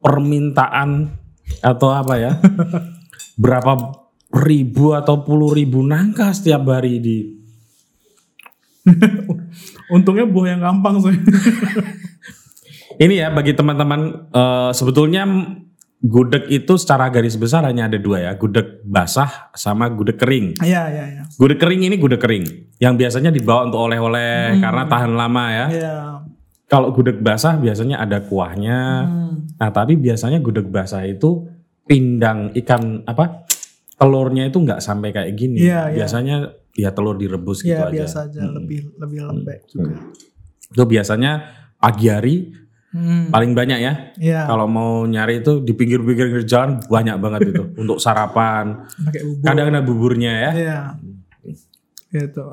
permintaan atau apa ya? berapa ribu atau puluh ribu nangka setiap hari di untungnya buah yang gampang sih Ini ya bagi teman-teman eh, sebetulnya gudeg itu secara garis besar hanya ada dua ya, gudeg basah sama gudeg kering. iya iya iya Gudeg kering ini gudeg kering yang biasanya dibawa untuk oleh-oleh karena tahan lama ya. iya kalau gudeg basah biasanya ada kuahnya. Hmm. Nah, tapi biasanya gudeg basah itu pindang ikan apa? Telurnya itu nggak sampai kayak gini. Iya, iya. biasanya ya telur direbus gitu Ya aja. biasa aja Mm. lebih lebih lembek juga. Itu biasanya pagi hari Hmm. paling banyak ya. Iya. Kalau mau nyari itu di pinggir-pinggir jalan banyak banget itu untuk sarapan. Pakai bubur. Kadang ada buburnya ya. Iya. Gitu.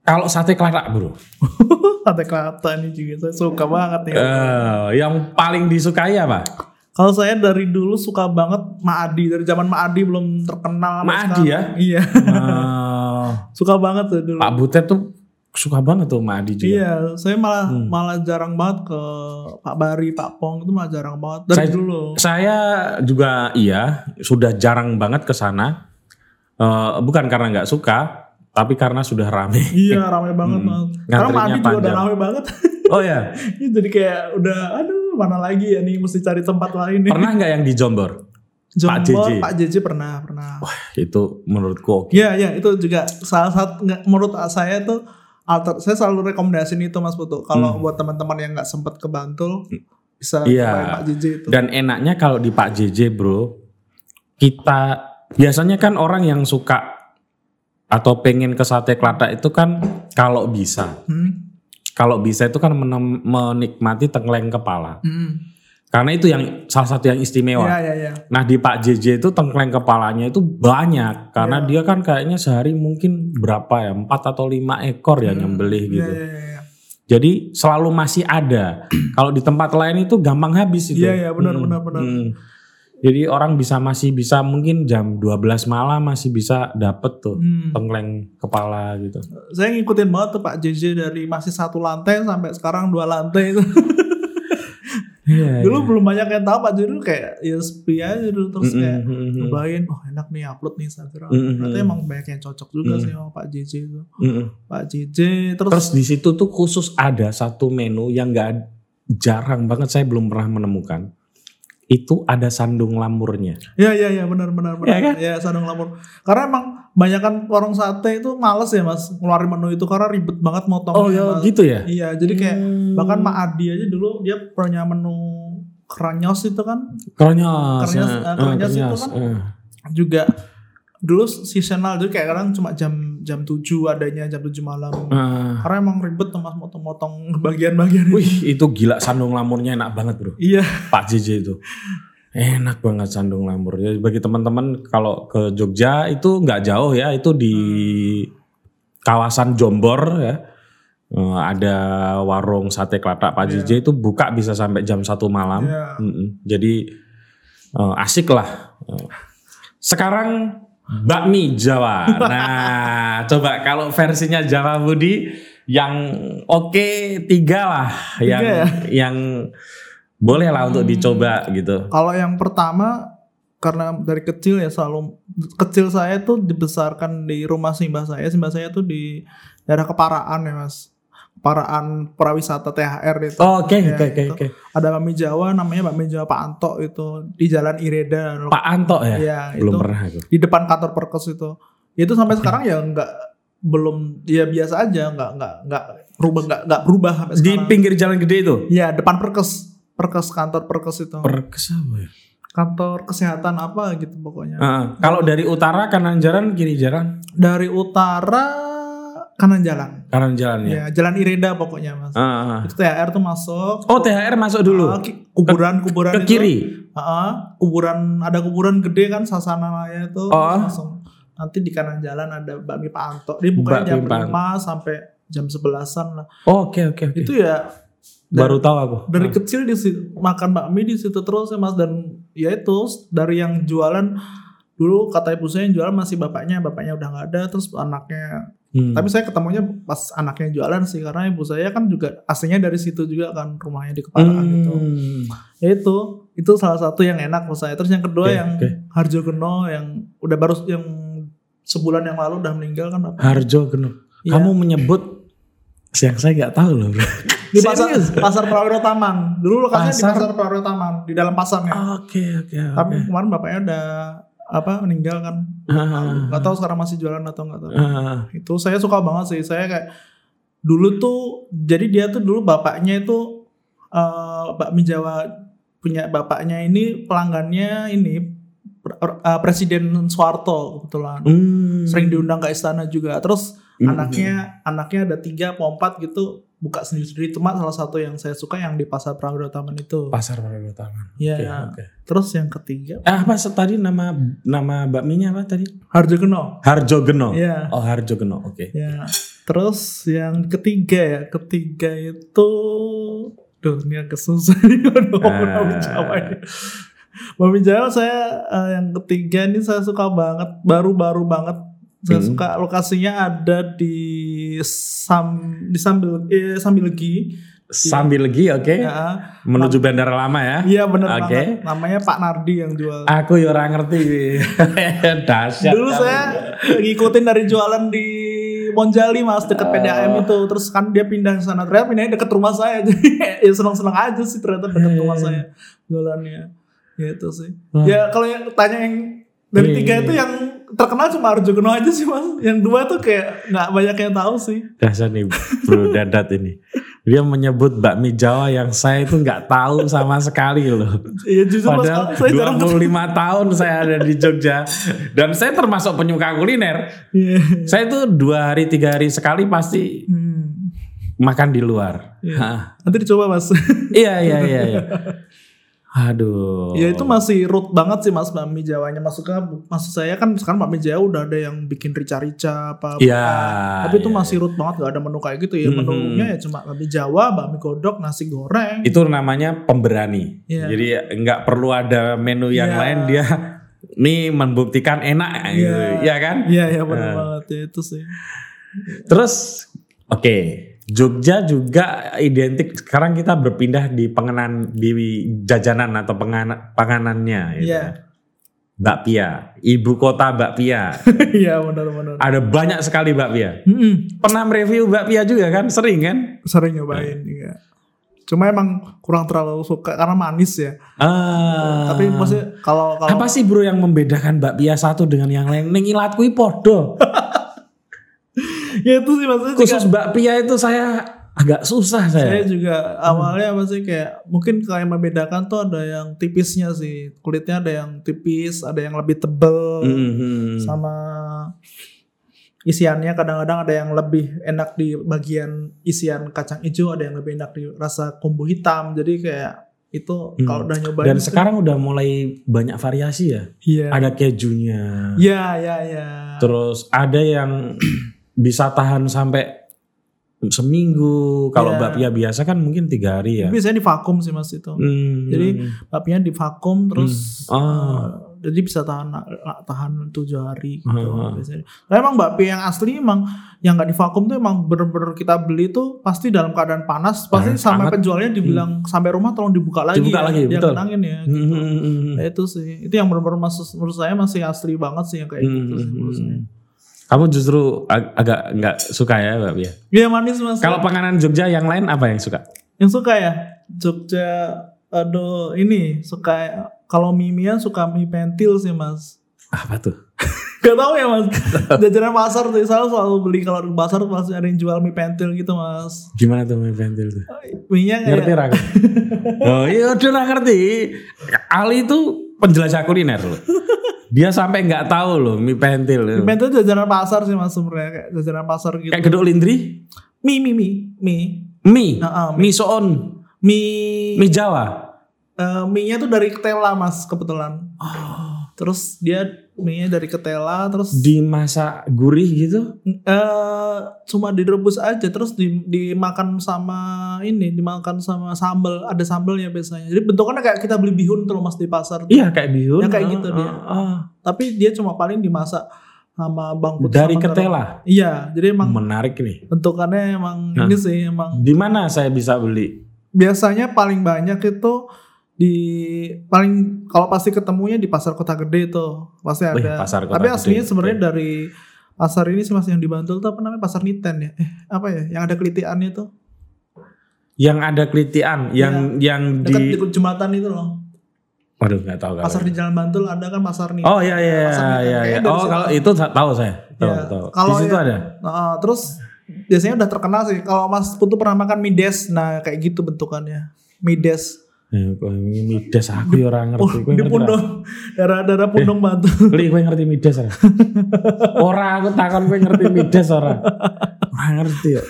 Kalau sate kelarak bro, Sate kelata ini juga saya suka banget ya. eh, yang paling disukai apa? Kalau saya dari dulu suka banget Maadi dari zaman Maadi belum terkenal. Maadi ya? Iya. Eh, suka banget tuh dulu. Pak Butet tuh suka banget tuh sama Adi juga. Iya, saya malah Hmm. malah jarang banget ke Pak Bari, Pak Pong itu malah jarang banget dari Saya- dulu. Saya juga iya, sudah jarang banget ke sana. Eh, bukan karena nggak suka, tapi karena sudah rame. Iya, ramai banget Hmm. Karena Maadi juga udah ramai banget. Oh ya, Jadi kayak udah, aduh mana lagi ya nih mesti cari tempat lain nih. pernah nggak yang di Jombor? Pak Jombor, JJ. Pak JJ pernah, pernah. Itu menurutku oke. Iya, iya itu juga salah satu menurut saya tuh alter. Saya selalu rekomendasiin itu Mas Putu. Kalau buat teman-teman yang nggak sempet ke Bantul bisa Hmm. Cobain Pak JJ itu. Dan enaknya kalau di Pak JJ bro, kita biasanya kan orang yang suka atau pengen ke sate kelatak itu kan kalau bisa, Hmm, kalau bisa itu kan menem- menikmati tengkleng kepala. hmm. Karena itu yang salah satu yang istimewa. Iya, iya, iya. Nah di Pak JJ itu tengkleng kepalanya itu banyak karena Iya. dia kan kayaknya sehari mungkin berapa ya empat atau lima ekor ya nyembelih Iya, gitu. iya, iya, iya. Jadi selalu masih ada. Kalau di tempat lain itu gampang habis itu. Iya, iya, benar, Hmm, benar, benar. hmm. Jadi orang bisa masih bisa mungkin jam 12 malam masih bisa dapet tuh Hmm. tengkleng kepala gitu. Saya ngikutin banget tuh Pak JJ dari masih satu lantai sampai sekarang dua lantai itu. Iya. dulu belum banyak yang tahu Pak dulu kayak ya sepi aja dulu terus Mm-mm, kayak mm-mm, nyobain, oh enak nih upload nih Instagram. Mm-mm. Ternyata emang banyak yang cocok juga Mm. sih sama Pak JJ itu. mm-mm. Pak JJ terus, Terus di situ tuh khusus ada satu menu yang nggak jarang banget saya belum pernah menemukan. Itu ada sandung lamurnya. ya ya ya benar benar Iya benar. kan? Ya sandung lamur. Karena emang banyak kan warung sate itu males ya Mas ngeluarin menu itu karena ribet banget motongnya. Oh ya Mas. gitu ya. Iya, jadi kayak Hmm. bahkan Mak Adi aja dulu dia punya menu kranyos itu kan Kernyos. Kernyos, eh, eh, eh, kernyos itu kernyos, kan eh. juga dulu seasonal jadi kayak kadang cuma jam jam 7 adanya jam 7 malam. Eh, Karena emang ribet tuh Mas motong-motong bagian-bagian. Wih itu gila sandung lamurnya enak banget bro. Iya. Pak JJ itu. Enak banget sandung lamur. Ya, bagi teman-teman kalau ke Jogja itu nggak jauh ya, itu di kawasan Jombor ya. Eh, ada warung sate kelatak Pak JJ itu buka bisa sampai jam satu malam. Iya. Mm-mm. Jadi eh, asik lah. Eh, Sekarang bakmi Jawa. Nah, coba kalau versinya Jawa Budi yang oke tiga lah, Tiga yang ya? yang boleh lah untuk dicoba gitu. Kalau yang pertama karena dari kecil ya selalu kecil saya tuh dibesarkan di rumah simbah saya. Simbah saya tuh di daerah Keparaan ya Mas. Keparaan Perawisata THR itu. Oh, Oke Ya, oke oke itu. oke. Ada bakmi Jawa namanya bakmi Jawa Pak Anto itu di Jalan Ireda. Pak Anto ya? Iya, Belum itu. pernah aku. Di depan kantor Perkes itu. Itu sampai sekarang ya nggak belum ya biasa aja nggak nggak nggak berubah nggak nggak berubah sampai Di sekarang. pinggir jalan gede itu. Ya depan Perkes Perkes kantor Perkes itu. Perkes apa ya? kantor kesehatan apa gitu pokoknya. Heeh. kalau dari utara kanan jalan kiri jalan Dari utara kanan jalan. kanan jalan ya. Ya, jalan Ireda pokoknya Mas. Heeh. Itu THR tuh masuk. Oh THR masuk dulu Ah, ki- kuburan-kuburan ke itu. kiri. Heeh, kuburan ada kuburan gede kan sasana raya itu Oh. langsung nanti di kanan jalan ada bakmi Pak Anto. Dia bukanya jam 5 sampai jam 11-an lah. Oh, Oke oke oke. Itu ya Baru tahu aku. dari kecil di situ, makan bakmi di situ terus ya Mas dan ya itu dari yang jualan dulu kata ibu saya yang jualan masih bapaknya, bapaknya udah nggak ada terus anaknya. Hmm. Tapi saya ketemunya pas anaknya jualan sih karena ibu saya kan juga aslinya dari situ juga kan rumahnya di Keparaan gitu. Hmm. Ya itu itu salah satu yang enak menurut saya. Terus yang kedua Oke, yang oke. Harjo Geno yang udah baru yang sebulan yang lalu udah meninggal kan apa? Harjo Geno. Iya. Kamu menyebut yang saya nggak tahu loh. Bro. Di pasar pasar Prawiro Taman. Dulu lokasinya di Pasar- pasar Prawiro Taman di dalam pasarnya. Oke oke Tapi oke. kemarin bapaknya udah apa meninggal kan. Nggak tahu sekarang masih jualan atau nggak tahu. itu saya suka banget sih. Saya kayak dulu tuh jadi dia tuh dulu bapaknya itu eh bakmi Jawa punya bapaknya ini pelanggannya ini eh, Presiden Soeharto kebetulan Hmm. sering diundang ke istana juga terus Hmm. anaknya anaknya ada tiga atau empat gitu buka sendiri sendiri cuma salah satu yang saya suka yang di pasar Pramudia Taman itu Pasar Pramudia Taman. ya Oke, oke. terus yang ketiga Ah, apa tadi nama nama bakminya apa tadi? Harjo Geno Harjo Geno. ya Oh, Harjo Geno. Oke. ya terus yang ketiga ya ketiga itu Duh ini agak susah nih kalau ngomong Ah. Jawa ini. Bakmi Jawa saya eh, yang ketiga ini saya suka banget baru-baru banget saya Hmm. suka lokasinya ada di Sam di sambil eh, sambil legi Sambil lagi, oke. ya Menuju Bandara Lama ya. iya bener Oke. banget namanya Pak Nardi yang jual Aku ya orang ngerti. Dahsyat. dulu saya ngikutin dari jualan di Monjali mas deket Ah. PDAM itu terus kan dia pindah ke sana ternyata pindahnya deket rumah saya jadi ya seneng seneng aja sih ternyata deket rumah Hmm. saya jualannya gitu sih Wah. ya kalau yang tanya yang dari Iya, tiga iya, itu iya. yang terkenal cuma Arjo Geno aja sih mas yang dua tuh kayak nggak banyak yang tahu sih Dahsyat nih Bro Dadat ini. Dia menyebut bakmi Jawa yang saya itu nggak tahu sama sekali loh. iya jujur mas Padahal saya jarang 25 tahun saya ada di Jogja dan saya termasuk penyuka kuliner. Iya. Saya itu dua hari tiga hari sekali pasti Hmm. makan di luar. Hah. nanti dicoba mas Iya iya iya. iya. Aduh. Ya itu masih root banget sih mas bakmi Jawanya Maksudnya maksud saya kan sekarang bakmi Jawa udah ada yang bikin rica-rica apa Iya, Tapi itu iya, masih root banget gak ada menu kayak gitu ya Mhm. Menunya ya cuma bakmi Jawa, bakmi godok, nasi goreng itu namanya pemberani. Iya. Jadi nggak perlu ada menu yang Iya. lain dia nih membuktikan enak gitu. Iya. Iya kan? Iya iya benar Nah. banget ya itu sih Terus oke, Jogja juga identik sekarang kita berpindah di pengenan di jajanan atau pengana, panganannya gitu. Iya Bakpia, ibu kota bakpia. Iya benar-benar Ada banyak sekali bakpia. Mm-mm. Pernah review bakpia juga kan? Sering kan? Sering nyobain iya. Cuma emang kurang terlalu suka karena manis ya Ah. Tapi maksudnya kalau kalau apa sih bro yang membedakan bakpia satu dengan yang lain? Ning ilat kuwi podo. Ya itu sih maksudnya juga- Khusus bakpia itu saya agak susah Saya saya. juga awalnya apa sih kayak mungkin kayak membedakan tuh ada yang tipisnya sih kulitnya ada yang tipis ada yang lebih tebel Mhm. sama isiannya kadang-kadang ada yang lebih enak di bagian isian kacang hijau ada yang lebih enak di rasa kumbu hitam jadi kayak itu Hmm. kalau udah nyobain Dan itu- sekarang udah mulai banyak variasi ya. iya Ada kejunya. iya iya iya Terus ada yang bisa tahan sampai seminggu. Kalau Iya. bakpia biasa kan mungkin tiga hari ya. biasanya di vakum sih mas itu Hmm. Jadi, bakpianya di vakum terus Hmm. Ah. eh, jadi bisa tahan tahan tujuh hari gitu Ah. biasanya. Nah, emang bakpia yang asli emang yang nggak di vakum tuh emang bener-bener kita beli tuh pasti dalam keadaan panas pasti Panas, sampai penjualnya dibilang sampai rumah tolong dibuka lagi Dibuka ya, lagi, dia betul. kenangin ya Hmm, gitu. hmm, hmm, hmm. Nah, itu sih itu yang bener-bener menurut saya masih asli banget sih yang kayak gitu sih menurut saya. Kamu justru ag- agak nggak suka ya bakpia. Iya manis mas. Kalau penganan Jogja yang lain apa yang suka? yang suka ya Jogja aduh ini suka kalau mie suka mie pentil sih mas. Apa tuh? Gak tau ya mas Jajanan pasar tuh Saya selalu beli Kalau di pasar pasti ada yang jual mie pentil gitu mas Gimana tuh mie pentil tuh? Mie nya Ngerti kayak Rak? oh iya udah ngerti. Ali itu penjelajah kuliner loh. Dia sampai nggak tahu loh mie pentil. Mie pentil jajanan pasar sih mas sebenarnya. Kayak jajanan pasar gitu. Kayak gedok lindri, Mie mie mie Mie mie, Nah, ah, mie soon, Mie mie Jawa. eh, Mie nya tuh dari ketela mas Kebetulan. Terus dia mie dari ketela Terus Dimasak gurih gitu. eh cuma direbus aja terus di- dimakan sama ini dimakan sama sambal ada sambalnya biasanya jadi bentukannya kayak kita beli bihun tuh loh, mas di pasar tuh. Iya kayak bihun. Ya, kayak Ah, gitu ah, dia. ah. tapi dia cuma paling dimasak sama bang putih Dari sama ketela. iya jadi emang Menarik nih. bentukannya emang Hah? ini sih emang Di mana saya bisa beli? biasanya paling banyak itu di paling kalau pasti ketemunya di pasar kota gede itu pasti Wih, ada pasar Kota tapi aslinya sebenarnya dari pasar ini sih masih yang di Bantul tuh apa namanya pasar Niten ya eh apa ya yang ada kelitiannya tuh Yang ada kelitian, yang yang dekat di. di jembatan itu loh Waduh nggak tahu. pasar di Jalan Bantul ada kan pasar Niten Oh iya iya iya iya. Oh kalau itu tahu saya. Tahu Iya. tahu. Kalau Di situ yang- ada. Nah, terus biasanya udah terkenal sih. Kalau Mas Putu pernah makan mides, nah kayak gitu bentukannya. Mides. Ini midas aku ya orang Oh, ngerti. Kowe di ngerti pundung. Daerah-daerah pundung batu. Li kowe ngerti midas ora? ora aku takon kowe ngerti midas ora? Ora ngerti ya.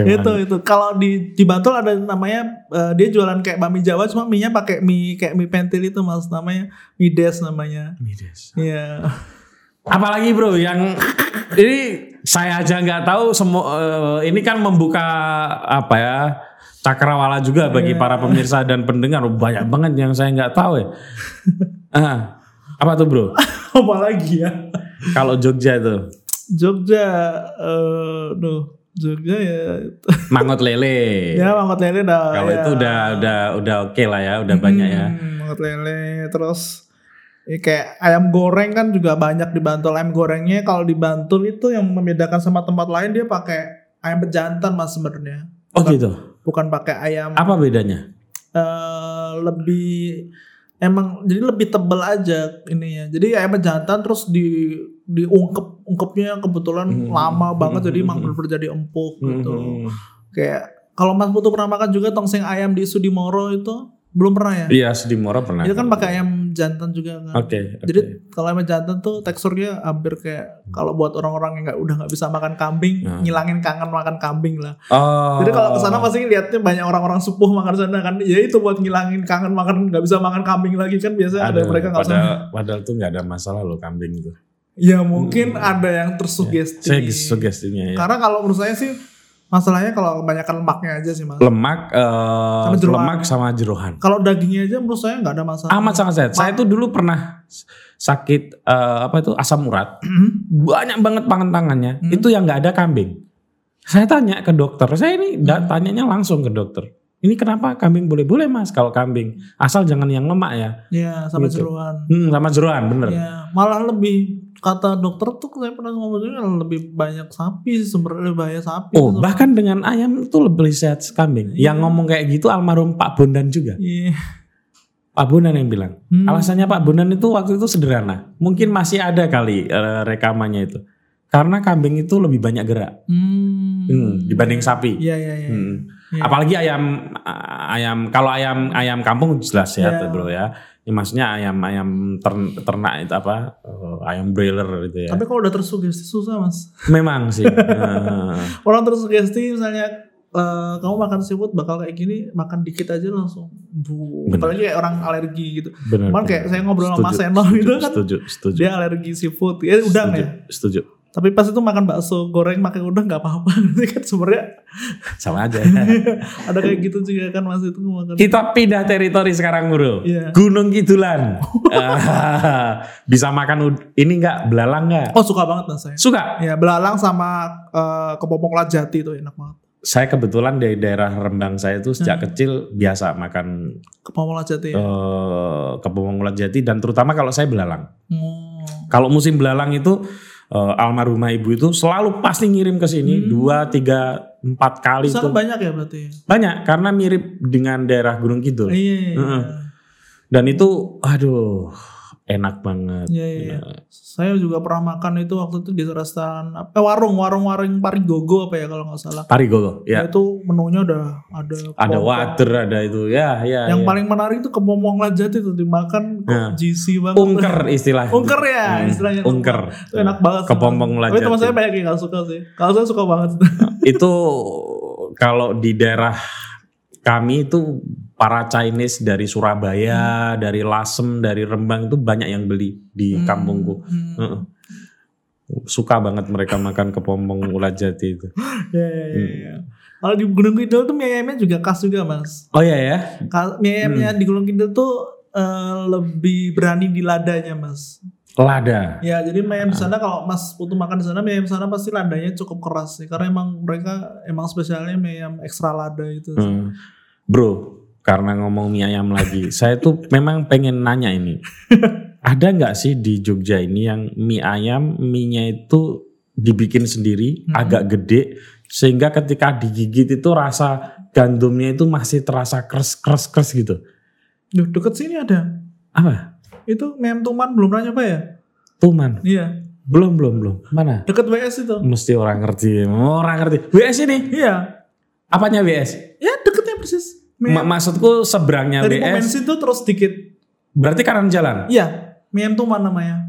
Itu itu kalau di di Bantul ada namanya eh, dia jualan kayak bakmi Jawa cuma mie nya pakai mie kayak mie pentil itu mas namanya mides namanya midas. Iya. Apalagi bro yang ini saya aja nggak tahu semua eh, ini kan membuka apa ya cakrawala juga bagi para pemirsa dan pendengar banyak banget yang saya nggak tahu ya. ah, apa tuh bro? apalagi ya Kalau Jogja itu Jogja eh duh Jogja ya mangut lele. ya mangkot lele dah Kalau ya. itu udah udah udah oke lah ya, udah banyak ya. Hmm, mangkot lele terus ya kayak ayam goreng kan juga banyak di Bantul ayam gorengnya kalau di Bantul itu yang membedakan sama tempat lain dia pakai ayam pejantan mas sebenarnya Oh gitu. Bukan pakai ayam Apa bedanya? eh lebih emang jadi lebih tebel aja ininya. Jadi ayam jantan terus di diungkep ungkepnya kebetulan Hmm. lama banget jadi Hmm. emang bener-bener jadi empuk gitu. Hmm. Kayak kalau Mas Putu pernah makan juga tongseng ayam di Sudimoro itu belum pernah ya? Iya, Sudimoro pernah. Itu kan pakai ayam jantan juga kan. Oke. oke. Jadi kalau ayam jantan tuh teksturnya hampir kayak kalau buat orang-orang yang nggak udah nggak bisa makan kambing, Hmm. ngilangin kangen makan kambing lah. Oh. Jadi kalau ke sana pasti lihatnya banyak orang-orang sepuh makan sana kan. Ya itu buat ngilangin kangen makan nggak bisa makan kambing lagi kan biasanya ada mereka nggak padahal, usah. padahal tuh nggak ada masalah loh kambing itu. Ya mungkin Hmm. ada yang tersugesti. Saya sugestinya ya. Karena kalau menurut saya sih masalahnya kalau kebanyakan lemaknya aja sih mas. Lemak, eh, Sama lemak sama jerohan. Kalau dagingnya aja menurut saya nggak ada masalah. Amat sangat sehat. Saya tuh dulu pernah sakit eh, apa itu asam urat. Banyak banget pangan tangannya. Hmm. Itu yang nggak ada kambing. Saya tanya ke dokter. Saya ini da- Hmm. tanyanya langsung ke dokter. Ini kenapa kambing boleh-boleh mas kalau kambing asal jangan yang lemak ya. Ya sama Gitu. jeruan. Hmm, sama jeroan bener. Ya malah lebih kata dokter tuh saya pernah ngomong juga lebih banyak sapi sih sebenarnya lebih bahaya sapi. Oh tuh. bahkan dengan ayam itu lebih sehat kambing. Iya. Yang ngomong kayak gitu almarhum Pak Bondan juga. Iya. Pak Bondan yang bilang. Hmm. Alasannya Pak Bondan itu waktu itu sederhana. Mungkin masih ada kali eh, rekamannya itu. Karena kambing itu lebih banyak gerak Hmm. hmm, dibanding sapi. Iya iya iya. Hmm. Iya. Apalagi ayam ayam kalau ayam ayam kampung jelas ya Iya. bro ya. Ini maksudnya ayam ayam tern- ternak itu apa eh, ayam broiler gitu ya. Tapi kalau udah tersugesti susah mas. Memang sih. Orang tersugesti misalnya eh, kamu makan seafood bakal kayak gini, makan dikit aja langsung. Bu. Bener. Apalagi kayak orang alergi gitu. benar. Kemarin kayak saya ngobrol sama Mas Setuju, setuju, gitu kan. Setuju, setuju. Dia alergi seafood. Ya udang setuju, ya. Setuju. Tapi pas itu makan bakso goreng pakai udang nggak apa-apa. Kan sebenarnya Sama aja. ada kayak gitu juga kan mas itu makan. Kita pindah teritori sekarang bro. Iya. Gunung Kidulan. Bisa makan ini enggak belalang enggak? Oh suka banget mas saya. Suka. Ya belalang sama eh, kepopong lajati itu enak banget. Saya kebetulan dari daerah Rembang saya itu Hmm. sejak kecil biasa makan Kepopong lajati. Ya. eh kepomong jati dan terutama kalau saya belalang. Oh. Kalau musim belalang itu eh, almarhumah ibu itu selalu pasti ngirim ke sini Hmm. dua, tiga, empat kali itu banyak ya berarti. banyak karena mirip dengan daerah Gunung Kidul. Iya. iya, iya. Heeh. Dan itu, aduh, enak banget. Iya, iya, iya. Saya juga pernah makan itu waktu itu di restoran apa eh, warung warung warung Parigogo apa ya kalau nggak salah. Parigogo, ya. Itu menunya udah ada Ada water, ada itu, ya, ya. Yang ya. paling menarik itu kepopong lajati itu dimakan Nah. juicy banget. ungker istilahnya. Ungker ya Hmm, istilahnya. Ungker. Itu enak banget. sih. Kepompong Tapi lajati. teman saya banyak yang gak suka sih. Kalau saya suka banget. itu kalau di daerah kami itu para Chinese dari Surabaya, dari Lasem, dari Rembang itu banyak yang beli di kampungku. Hmm. Heeh. Suka banget mereka makan kepompong ulat jati itu. Ya, ya, ya, ya. Kalau di Gunung Kidul tuh mie ayamnya juga khas juga mas. Oh iya ya. Mie ayamnya Hmm. di Gunung Kidul tuh eh, lebih berani di ladanya mas. Lada. Ya jadi mie Ah. ayam di sana kalau mas Putu makan di sana mie ayam sana pasti ladanya cukup keras sih. Karena emang mereka emang spesialnya mie ayam ekstra lada itu. sih. Bro, karena ngomong mie ayam lagi, saya tuh memang pengen nanya ini. Ada nggak sih di Jogja ini yang mie ayam, mie-nya itu dibikin sendiri, Hmm. agak gede, sehingga ketika digigit itu rasa gandumnya itu masih terasa kres-kres-kres gitu. Duh, deket sini ada. Apa? Itu mie ayam tuman belum pernah nyoba ya? Tuman. Iya. Belum, belum, belum. Mana? Deket WS itu. Mesti orang ngerti. Orang ngerti. WS ini? Iya. Apanya WS? Ya deketnya persis. Ma- maksudku seberangnya Dari WS. Momensi itu terus dikit. Berarti kanan jalan. Iya. Miem Tuman namanya.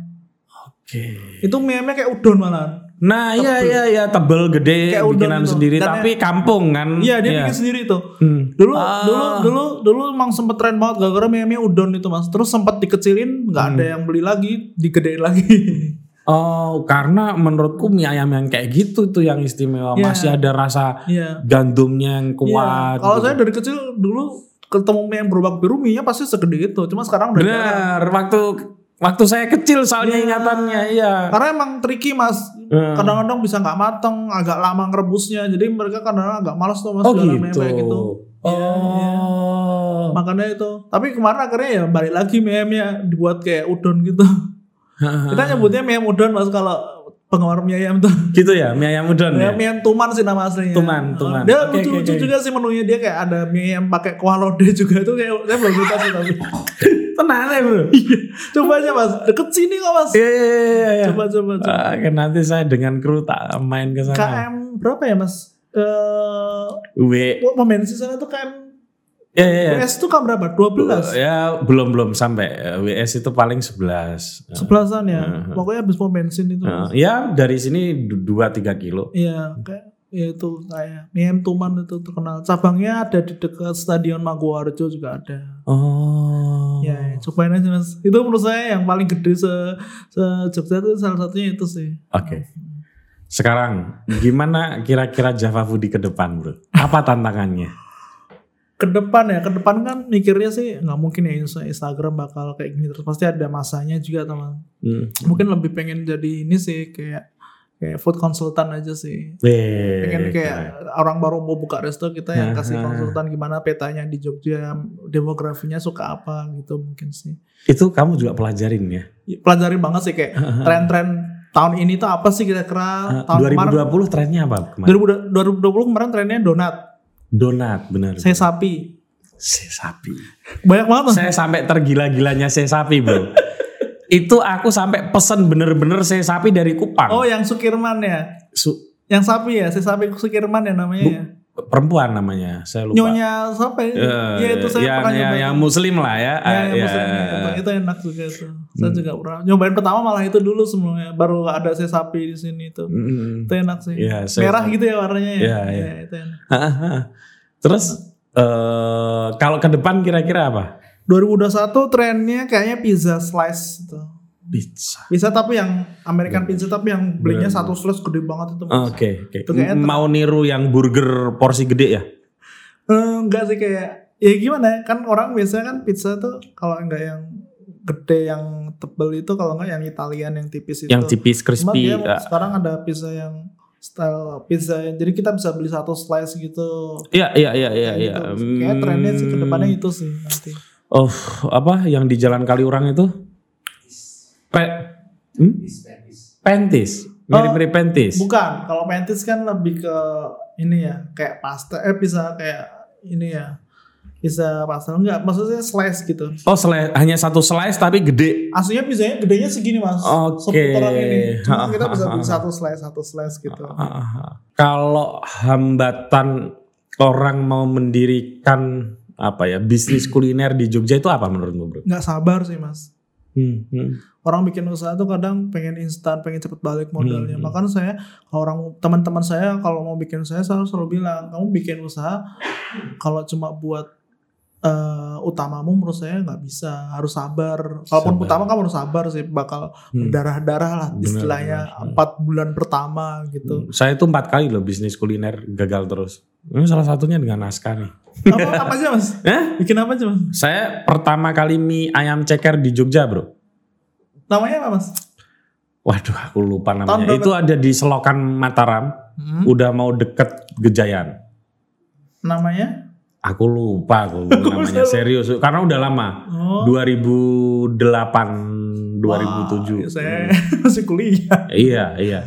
Oke. Itu miemnya kayak udon malahan. Nah, iya iya iya tebel gede Kayak bikinan itu. sendiri Dan tapi kampung kan. Iya dia bikin sendiri itu. Hmm. Dulu Ah. dulu dulu dulu emang sempet tren banget gara-gara mie-mie udon itu mas. Terus sempat dikecilin nggak ada Hmm. yang beli lagi, digedein lagi. Oh, karena menurutku mie ayam yang kayak gitu tuh yang istimewa. Iya. Masih ada rasa Iya. gandumnya yang Iya. kuat. Kalau gitu. saya dari kecil dulu ketemu mie yang berubah biru mie-nya pasti segede itu. Cuma sekarang udah. Benar, waktu waktu saya kecil soalnya Iya. ingatannya, iya. Karena emang tricky mas. Hmm. Kadang-kadang bisa nggak mateng, agak lama ngerebusnya. Jadi mereka kadang-kadang agak malas tuh mas Oh gitu. mie kayak gitu. Iya, iya. Oh. Makanya itu. Tapi kemarin akhirnya ya balik lagi mie-nya dibuat kayak udon gitu. Kita nyebutnya mie ayam udon mas kalau penggemar mie ayam tuh. gitu ya, mie ayam udon Mie, ya. mie ayam tuman sih nama aslinya. Tuman, tuman. Dia Oke, lucu-lucu oke. juga sih menunya dia kayak ada mie ayam pakai kuah lode juga itu kayak saya belum suka sih tapi. Tenang ya, Bro. coba aja mas, deket sini kok mas. Iya iya iya iya. Coba coba coba. Ah, kan nanti saya dengan kru tak main ke sana. KM berapa ya mas? Eh, W. uh, momensi sana tuh KM Ya ya ya. WS tuh kan berapa? 12 Ya belum belum sampai WS itu paling 11. Sebelasan ya. Pokoknya habis pom bensin itu. Nah, ya dari sini 2 3 kilo. Iya, kayak ya itu kayak mie ayam tuman itu terkenal. Cabangnya ada di dekat Stadion Maguwarjo juga ada. Oh. Ya, ya, cobain aja mas. Itu menurut saya yang paling gede se, se Jogja itu salah satunya itu sih. Oke. Sekarang gimana kira-kira Java Foodie ke depan, Bro? Apa tantangannya? Ke depan ya, ke depan kan mikirnya sih nggak mungkin ya Insta- Instagram bakal kayak gini terus pasti ada masanya juga teman. Hmm. Mungkin lebih pengen jadi ini sih kayak kayak food consultant aja sih. Weh, Pengen kayak keren. orang baru mau buka resto kita yang kasih Aha. konsultan gimana petanya di Jogja, demografinya suka apa gitu mungkin sih. Itu kamu juga pelajarin ya? Pelajari banget sih kayak tren-tren tahun ini tuh apa sih kira-kira tahun kemarin 2020 trennya apa kemarin? 2020 kemarin trennya donat, Donat, benar. saya sapi. Se sapi. Banyak banget. Saya sampai tergila-gilanya se sapi, Bro. Itu aku sampai pesen bener-bener se sapi dari Kupang. Oh, yang Sukirman ya. Su- Yang sapi ya, saya sapi Sukirman ya namanya ya. Perempuan namanya, saya lupa. Nyonya siapa ya? Eh, ya itu saya yang, pernah yang, nyobain. yang muslim lah ya. Ya, Ah, yang ya. muslim ya. itu, itu enak juga itu. Saya Hmm. juga pernah nyobain pertama malah itu dulu semuanya. Baru ada saya sapi di sini itu. Mm. Itu enak sih. Iya, saya- Merah gitu ya warnanya ya. Iya, iya. Ya, itu enak. Terus eh kalau ke depan kira-kira apa? 2021 trennya kayaknya pizza slice itu. Pizza. Pizza tapi yang American pizza tapi yang belinya Bener. satu slice gede banget itu. Oke, oke. Itu kayaknya ter- Mau niru yang burger porsi gede ya? Eh, enggak sih kayak ya gimana ya kan orang biasanya kan pizza tuh kalau enggak yang gede yang tebel itu kalau enggak yang Italian yang tipis itu. Yang tipis Cuma crispy. dia ah. sekarang ada pizza yang style pizza yang jadi kita bisa beli satu slice gitu. Iya, iya, iya, iya, Kayak iya. gitu. Kayak trennya sih ke depannya Hmm. itu sih nanti. Oh, apa yang di Jalan Kaliurang itu? Pe hmm? Pentis. Mirip-mirip pentis. Bukan, kalau pentis kan lebih ke ini ya, kayak pasta eh bisa kayak ini ya. Bisa pasta enggak, maksudnya slice gitu. Oh, slice, hanya satu slice tapi gede. Aslinya pizzanya gedenya segini mas, Oke. seputaran ini. Cuma kita bisa beli satu slice, satu slice gitu. Kalau hambatan orang mau mendirikan apa ya bisnis kuliner di Jogja itu apa menurutmu, Bro? Nggak sabar sih mas. Hmm, hmm. Orang bikin usaha tuh kadang pengen instan, pengen cepet balik modalnya. Hmm. Makanya saya, kalau orang teman-teman saya kalau mau bikin usaha selalu selalu bilang, kamu bikin usaha kalau cuma buat eh, utamamu menurut saya nggak bisa, harus sabar. Kalaupun Sabar. utama kamu harus sabar sih, bakal Hmm. darah-darah lah istilahnya benar. empat bulan pertama gitu. Saya itu empat kali loh bisnis kuliner gagal terus. Ini salah satunya dengan naskah nih. Apa, apa aja mas? Hah? Bikin apa aja mas? Saya pertama kali mie ayam ceker di Jogja, bro. Namanya apa mas? Waduh, aku lupa namanya. berapa? Itu ada di Selokan Mataram. Hmm. Udah mau deket Gejayan. Namanya? Aku lupa aku namanya serius karena udah lama. Oh. 2008 2007. Wah, saya masih kuliah. Iya, iya.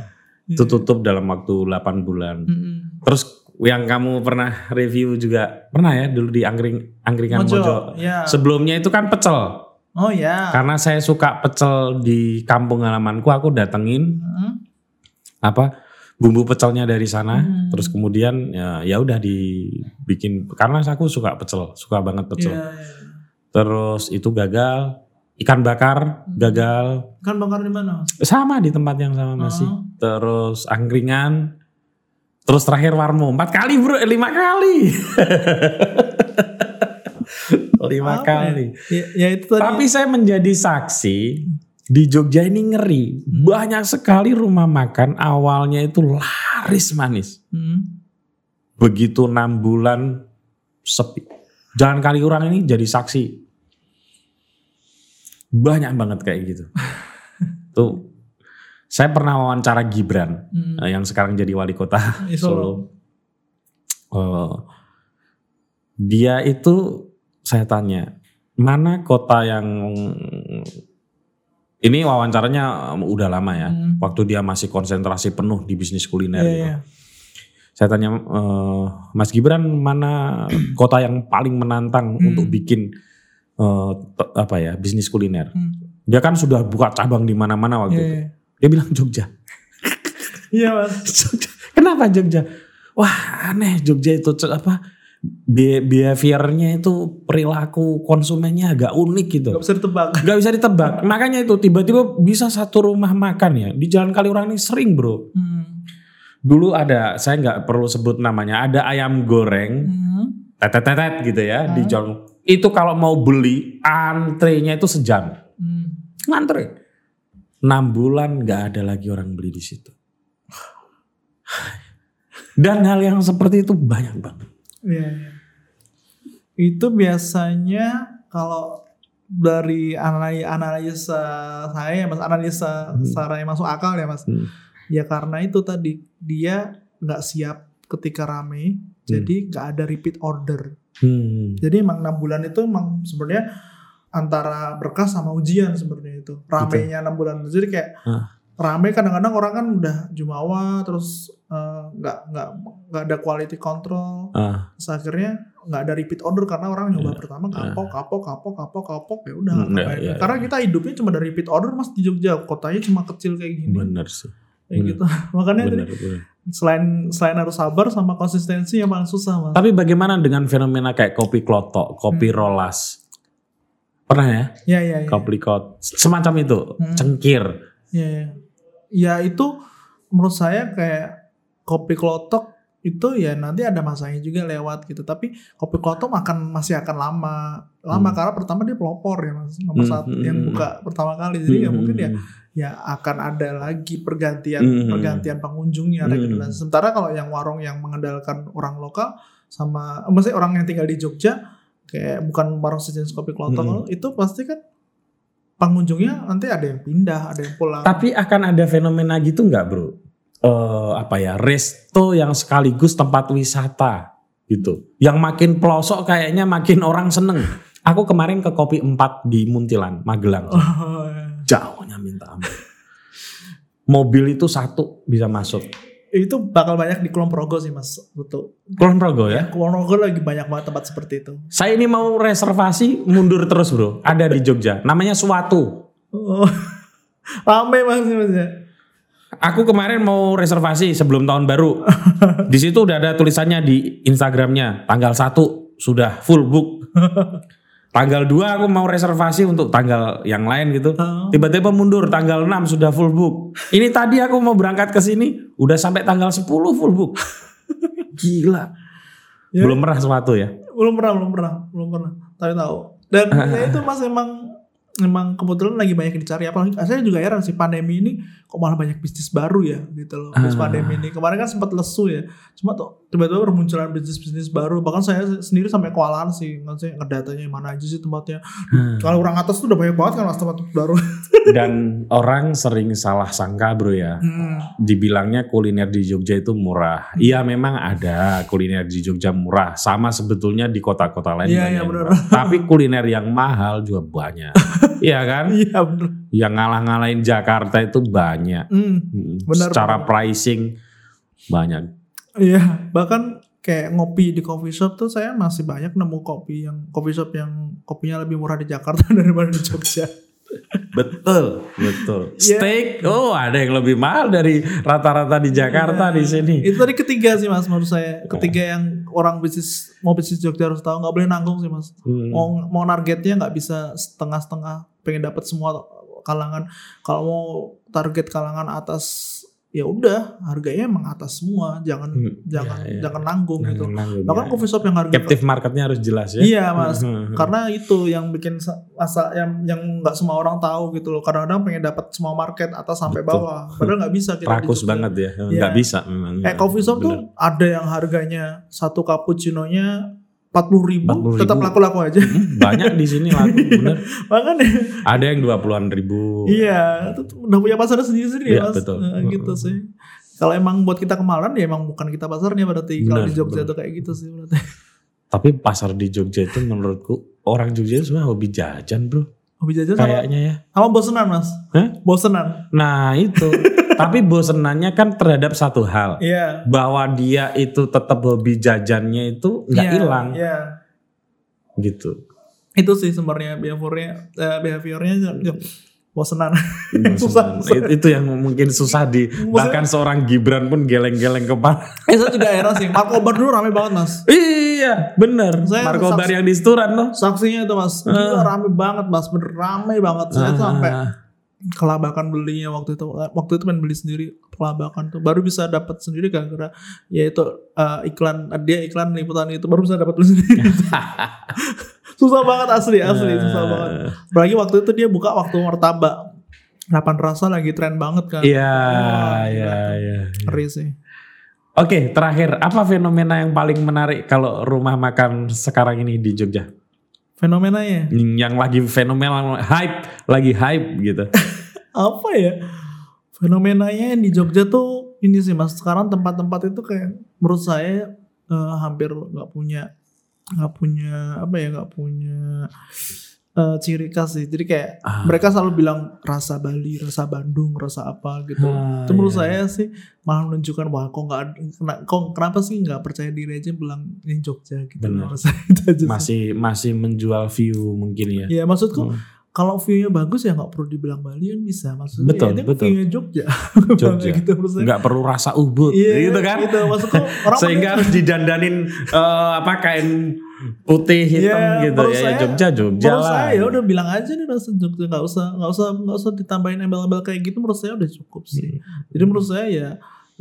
Itu tutup dalam waktu 8 bulan. Mm-mm. Terus yang kamu pernah review juga pernah ya dulu di angkring angkringan Mojo, Mojo. ya. Sebelumnya itu kan pecel. Oh ya. Karena saya suka pecel di kampung halamanku, aku datengin Hmm. apa bumbu pecelnya dari sana, Hmm. terus kemudian ya, ya udah dibikin karena aku suka pecel, suka banget pecel. Iya, iya. Terus itu gagal, ikan bakar gagal, Kan bakar di mana? Sama di tempat yang sama masih. Oh. Terus angkringan, terus terakhir warmo empat kali bro, eh, lima kali, lima Apa kali. Ya, ya itu tadi. Tapi saya menjadi saksi di Jogja ini ngeri. Hmm. Banyak sekali rumah makan awalnya itu laris manis. Hmm. Begitu enam bulan sepi. Jalan kali orang ini jadi saksi. Banyak banget kayak gitu. Tuh. Saya pernah wawancara Gibran Hmm. eh, yang sekarang jadi wali kota Solo. Solo. Eh, dia itu saya tanya mana kota yang ini wawancaranya um, udah lama ya, Hmm. waktu dia masih konsentrasi penuh di bisnis kuliner. Iya, gitu. iya. Saya tanya eh, Mas Gibran mana kota yang paling menantang Hmm. untuk bikin eh, te- apa ya bisnis kuliner? Hmm. Dia kan sudah buka cabang di mana-mana waktu Iya, itu. iya. Dia bilang Jogja. Iya mas. Jogja. Kenapa Jogja? Wah aneh Jogja itu apa be- behaviornya itu perilaku konsumennya agak unik gitu. Gak bisa ditebak. Gak bisa ditebak. Makanya itu tiba-tiba bisa satu rumah makan ya di Jalan Kaliurang ini sering bro. Hmm. Dulu ada saya nggak perlu sebut namanya ada ayam goreng Hmm. gitu ya di Hmm. jalan. Itu kalau mau beli antrenya itu sejam. Hmm. Ngantre. 6 bulan nggak ada lagi orang beli di situ. Dan hal yang seperti itu banyak banget. Iya, iya. Itu biasanya kalau dari anali- analisa saya, mas analisa Hmm. secara yang masuk akal ya mas. Hmm. Ya karena itu tadi dia nggak siap ketika rame, jadi nggak ada repeat order. Hmm. Jadi emang enam bulan itu emang sebenarnya antara berkas sama ujian sebenarnya itu. Ramenya enam bulan. Jadi kayak rame kadang-kadang orang kan udah jumawa terus eh, nggak nggak nggak ada quality control. Terus akhirnya nggak ada repeat order karena orang nyoba Iya. pertama kapok kapok kapok kapok kapok ya udah ngapain. iya, iya, Karena kita hidupnya cuma dari repeat order mas di Jogja kotanya cuma kecil kayak gini. Bener sih. Bener. gitu. Makanya tadi Bener, bener. selain selain harus sabar sama konsistensi yang paling susah mas. Tapi bagaimana dengan fenomena kayak kopi klotok, kopi Hmm. rolas? Pernah ya? Ya ya ya. Kopi klot. Semacam itu. Hmm. Cengkir. Ya, ya. ya itu menurut saya kayak kopi klotok itu ya nanti ada masanya juga lewat gitu. Tapi kopi klotok akan masih akan lama, lama Hmm. karena pertama dia pelopor ya mas, nomor Hmm, satu hmm, yang hmm. buka pertama kali. Jadi ya Hmm, mungkin ya hmm, ya akan ada lagi pergantian Hmm. pergantian pengunjungnya Hmm. Sementara kalau yang warung yang mengandalkan orang lokal sama, maksudnya orang yang tinggal di Jogja kayak bukan warung sejenis kopi klotok Hmm. itu pasti kan pengunjungnya nanti ada yang pindah, ada yang pulang. Tapi akan ada fenomena gitu nggak bro? Eh apa ya resto yang sekaligus tempat wisata gitu. Yang makin pelosok kayaknya makin orang seneng. Aku kemarin ke Kopi 4 di Muntilan, Magelang. Oh, iya. Jauhnya minta ampun. Mobil itu satu bisa masuk. Itu bakal banyak di Kulon Progo sih mas betul Kulon Progo ya. Kulon Progo lagi banyak banget tempat seperti itu Saya ini mau reservasi mundur terus bro. Ada di Jogja. Namanya Suatu. oh. rame mas mas ya Aku kemarin mau reservasi sebelum tahun baru. Di situ udah ada tulisannya di Instagramnya tanggal 1 sudah full book. Tanggal 2 aku mau reservasi untuk tanggal yang lain gitu. Oh. Tiba-tiba mundur tanggal 6 sudah full book. Ini tadi aku mau berangkat ke sini udah sampai tanggal 10 full book. Gila. Ya. Belum pernah suatu ya. belum pernah belum pernah belum pernah tapi tahu dan ya itu mas emang emang kebetulan lagi banyak dicari apalagi saya juga heran sih pandemi ini kok malah banyak bisnis baru ya gitu loh habis Ah. pandemi ini kemarin kan sempat lesu ya cuma tuh tiba-tiba bermunculan bisnis-bisnis baru bahkan saya sendiri sampai kewalahan sih maksudnya ngedatanya mana aja sih tempatnya Hmm. kalau orang atas tuh udah banyak banget kan mas tempat baru Dan orang sering salah sangka bro ya. Hmm. dibilangnya kuliner di Jogja itu murah. Iya memang ada kuliner di Jogja murah. Sama sebetulnya di kota-kota lain banyak benar. murah. Tapi kuliner yang mahal juga banyak. Iya kan? iya bener Yang ngalah-ngalahin Jakarta itu banyak. Hmm. Hmm, Benar, Secara benar. pricing banyak. Iya, bahkan kayak ngopi di coffee shop tuh saya masih banyak nemu kopi yang coffee shop yang kopinya lebih murah di Jakarta daripada di Jogja. Betul, betul. Iya. Steak, oh ada yang lebih mahal dari rata-rata di Jakarta di sini. Itu tadi ketiga sih mas menurut saya. Ketiga yang orang bisnis mau bisnis Jogja harus tahu nggak boleh nanggung sih mas. Hmm. Mau mau targetnya nggak bisa setengah-setengah. Pengen dapat semua kalangan. Kalau mau target kalangan atas ya udah harganya emang atas semua. Jangan Hmm, jangan ya, ya. jangan nanggung gitu. Nanggung, Bahkan ya. coffee shop yang harga Captive marketnya harus jelas ya. Iya mas, Hmm. karena itu yang bikin sa- masa yang yang nggak semua orang tahu gitu loh. Kadang-kadang pengen dapat semua market atas sampai Betul. bawah, padahal nggak bisa kita. Rakus banget ya, Iya. nggak bisa memang. Eh coffee shop Bener. tuh ada yang harganya satu cappuccino-nya empat puluh ribu, 40.000. tetap laku-laku aja. Hmm, banyak di sini laku bener. Makanya Ada yang dua puluhan ribu. iya, udah punya pasar sendiri-sendiri Iya, mas. betul. Nah, gitu sih. Kalau emang buat kita kemalan ya emang bukan kita pasarnya berarti. Kalau di Jogja benar. tuh kayak gitu sih berarti. Tapi pasar di Jogja itu menurutku orang Jogja itu semua hobi jajan bro. Hobi jajan sama, Kayaknya ya. sama bosenan mas. Hah? Bosenan. Nah itu. Tapi bosenannya kan terhadap satu hal. Iya. Bahwa dia itu tetap hobi jajannya itu nggak Iya, hilang Iya. gitu. itu sih sebenarnya behaviornya eh, behaviornya ya, bosenan. Susah, susah. It- Itu yang mungkin susah di bahkan seorang Gibran pun geleng-geleng kepala. eh saya juga heran sih. Marco Bar dulu rame banget mas. Iya, bener. Saya Marco saksi- Bar yang di Sturan loh. saksinya itu mas. Gila rame banget mas. Bener rame banget. Saya tuh sampai kelabakan belinya waktu itu. Waktu itu main beli sendiri kelabakan tuh. Baru bisa dapat sendiri gara-gara ya itu eh, iklan dia iklan liputan itu baru bisa dapat beli sendiri susah banget asli asli susah banget apalagi waktu itu dia buka waktu martabak Delapan rasa lagi tren banget kan Iya, iya, gila. iya. ngeri sih Oke, terakhir apa fenomena yang paling menarik kalau rumah makan sekarang ini di Jogja? fenomenanya Yang lagi fenomena hype, lagi hype gitu. apa ya fenomenanya di Jogja tuh ini sih mas sekarang tempat-tempat itu kayak menurut saya eh, hampir nggak punya nggak punya apa ya nggak punya eh, ciri khas sih jadi kayak Ah. mereka selalu bilang rasa Bali rasa Bandung rasa apa gitu Ah, itu menurut iya. saya sih malah menunjukkan wah kok nggak kok kenapa sih nggak percaya diri aja bilang ini Jogja gitu itu aja. Masih masih menjual view mungkin ya. ya maksudku Hmm. Kalau view-nya bagus ya nggak perlu dibilang Bali kan bisa maksudnya Betul, ya, betul. view-nya Jogja Jogja. gitu Nggak perlu rasa ubud Iya, gitu kan. gitu maksudku orang Sehingga harus didandanin eh, apa kain putih hitam Iya, gitu menurut ya. saya- Jogja Jogja menurut lah. saya ya udah bilang aja nih rasa Jogja nggak usah nggak usah nggak usah ditambahin embel-embel kayak gitu menurut saya udah cukup sih Hmm. jadi menurut saya ya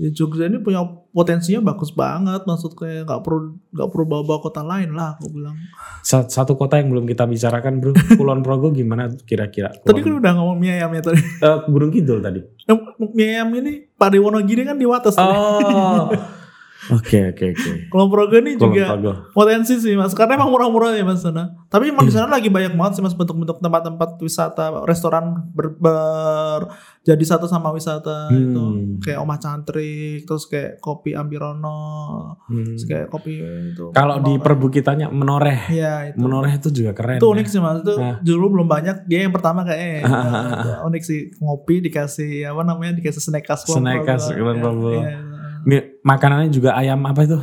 ya Jogja ini punya potensinya bagus banget maksud kayak nggak perlu nggak perlu bawa-bawa kota lain lah aku bilang. Sa- Satu kota yang belum kita bicarakan bro, Kulon Progo gimana kira-kira? tadi kan udah ngomong mie ayam ya tadi. Eh, Gunung Kidul tadi. Mie ayam ini Pak Wonogiri kan di Wates Oh, oke oke oke. kalau Progo ini Kulon juga Progo. potensi sih mas karena emang murah-murah ya mas sana tapi emang di sana lagi banyak banget sih mas bentuk-bentuk tempat-tempat wisata restoran ber, ber- jadi satu sama wisata Hmm. itu kayak Omah Cantrik terus kayak kopi Ambirono Hmm. terus kayak kopi itu Kalau di perbukitannya menoreh, Iya itu menoreh itu juga keren. itu ya. unik sih mas itu Nah. dulu belum banyak dia yang pertama kayak Ah, ah, ah, unik sih ngopi dikasih apa namanya dikasih snack khas Kulon Snack khas Progo. Kulon Iya. Iya. Makanannya juga ayam apa itu?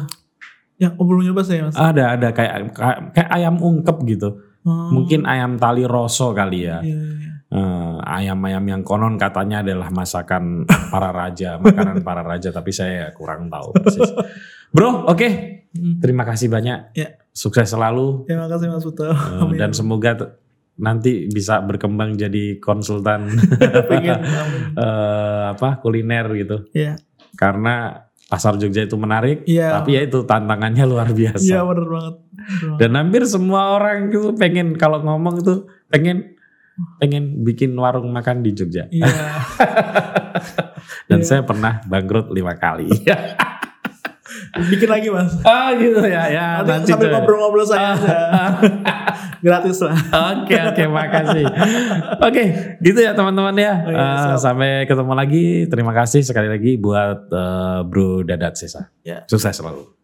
ya oh, belum nyoba saya mas Ada ada kayak kayak, ayam ungkep gitu. Hmm, Mungkin ayam tali rosso kali ya. iya, iya. Eh, ayam-ayam yang konon katanya adalah masakan para raja, makanan para raja, tapi saya kurang tahu persis. Bro, oke. Hmm. Terima kasih banyak. Ya. Sukses selalu. terima kasih mas Putu Eh, Amin. dan semoga t- nanti bisa berkembang jadi konsultan Pengen, amin. eh, apa kuliner gitu. Iya. Karena pasar Jogja itu menarik, Iya. tapi ya itu tantangannya luar biasa. Iya bener banget. Dan hampir semua orang itu pengen kalau ngomong itu pengen pengen bikin warung makan di Jogja. Iya. Dan Iya. saya pernah bangkrut lima kali. Bikin lagi mas. ah gitu ya, ya Nanti nanti sambil ngobrol-ngobrol saya aja. Gratis lah. Oke oke makasih. Oke gitu ya teman-teman ya. Oh, iya, Eh, siap. sampai ketemu lagi. Terima kasih sekali lagi buat eh, Bro Dadat Sesa. Ya. Sukses selalu.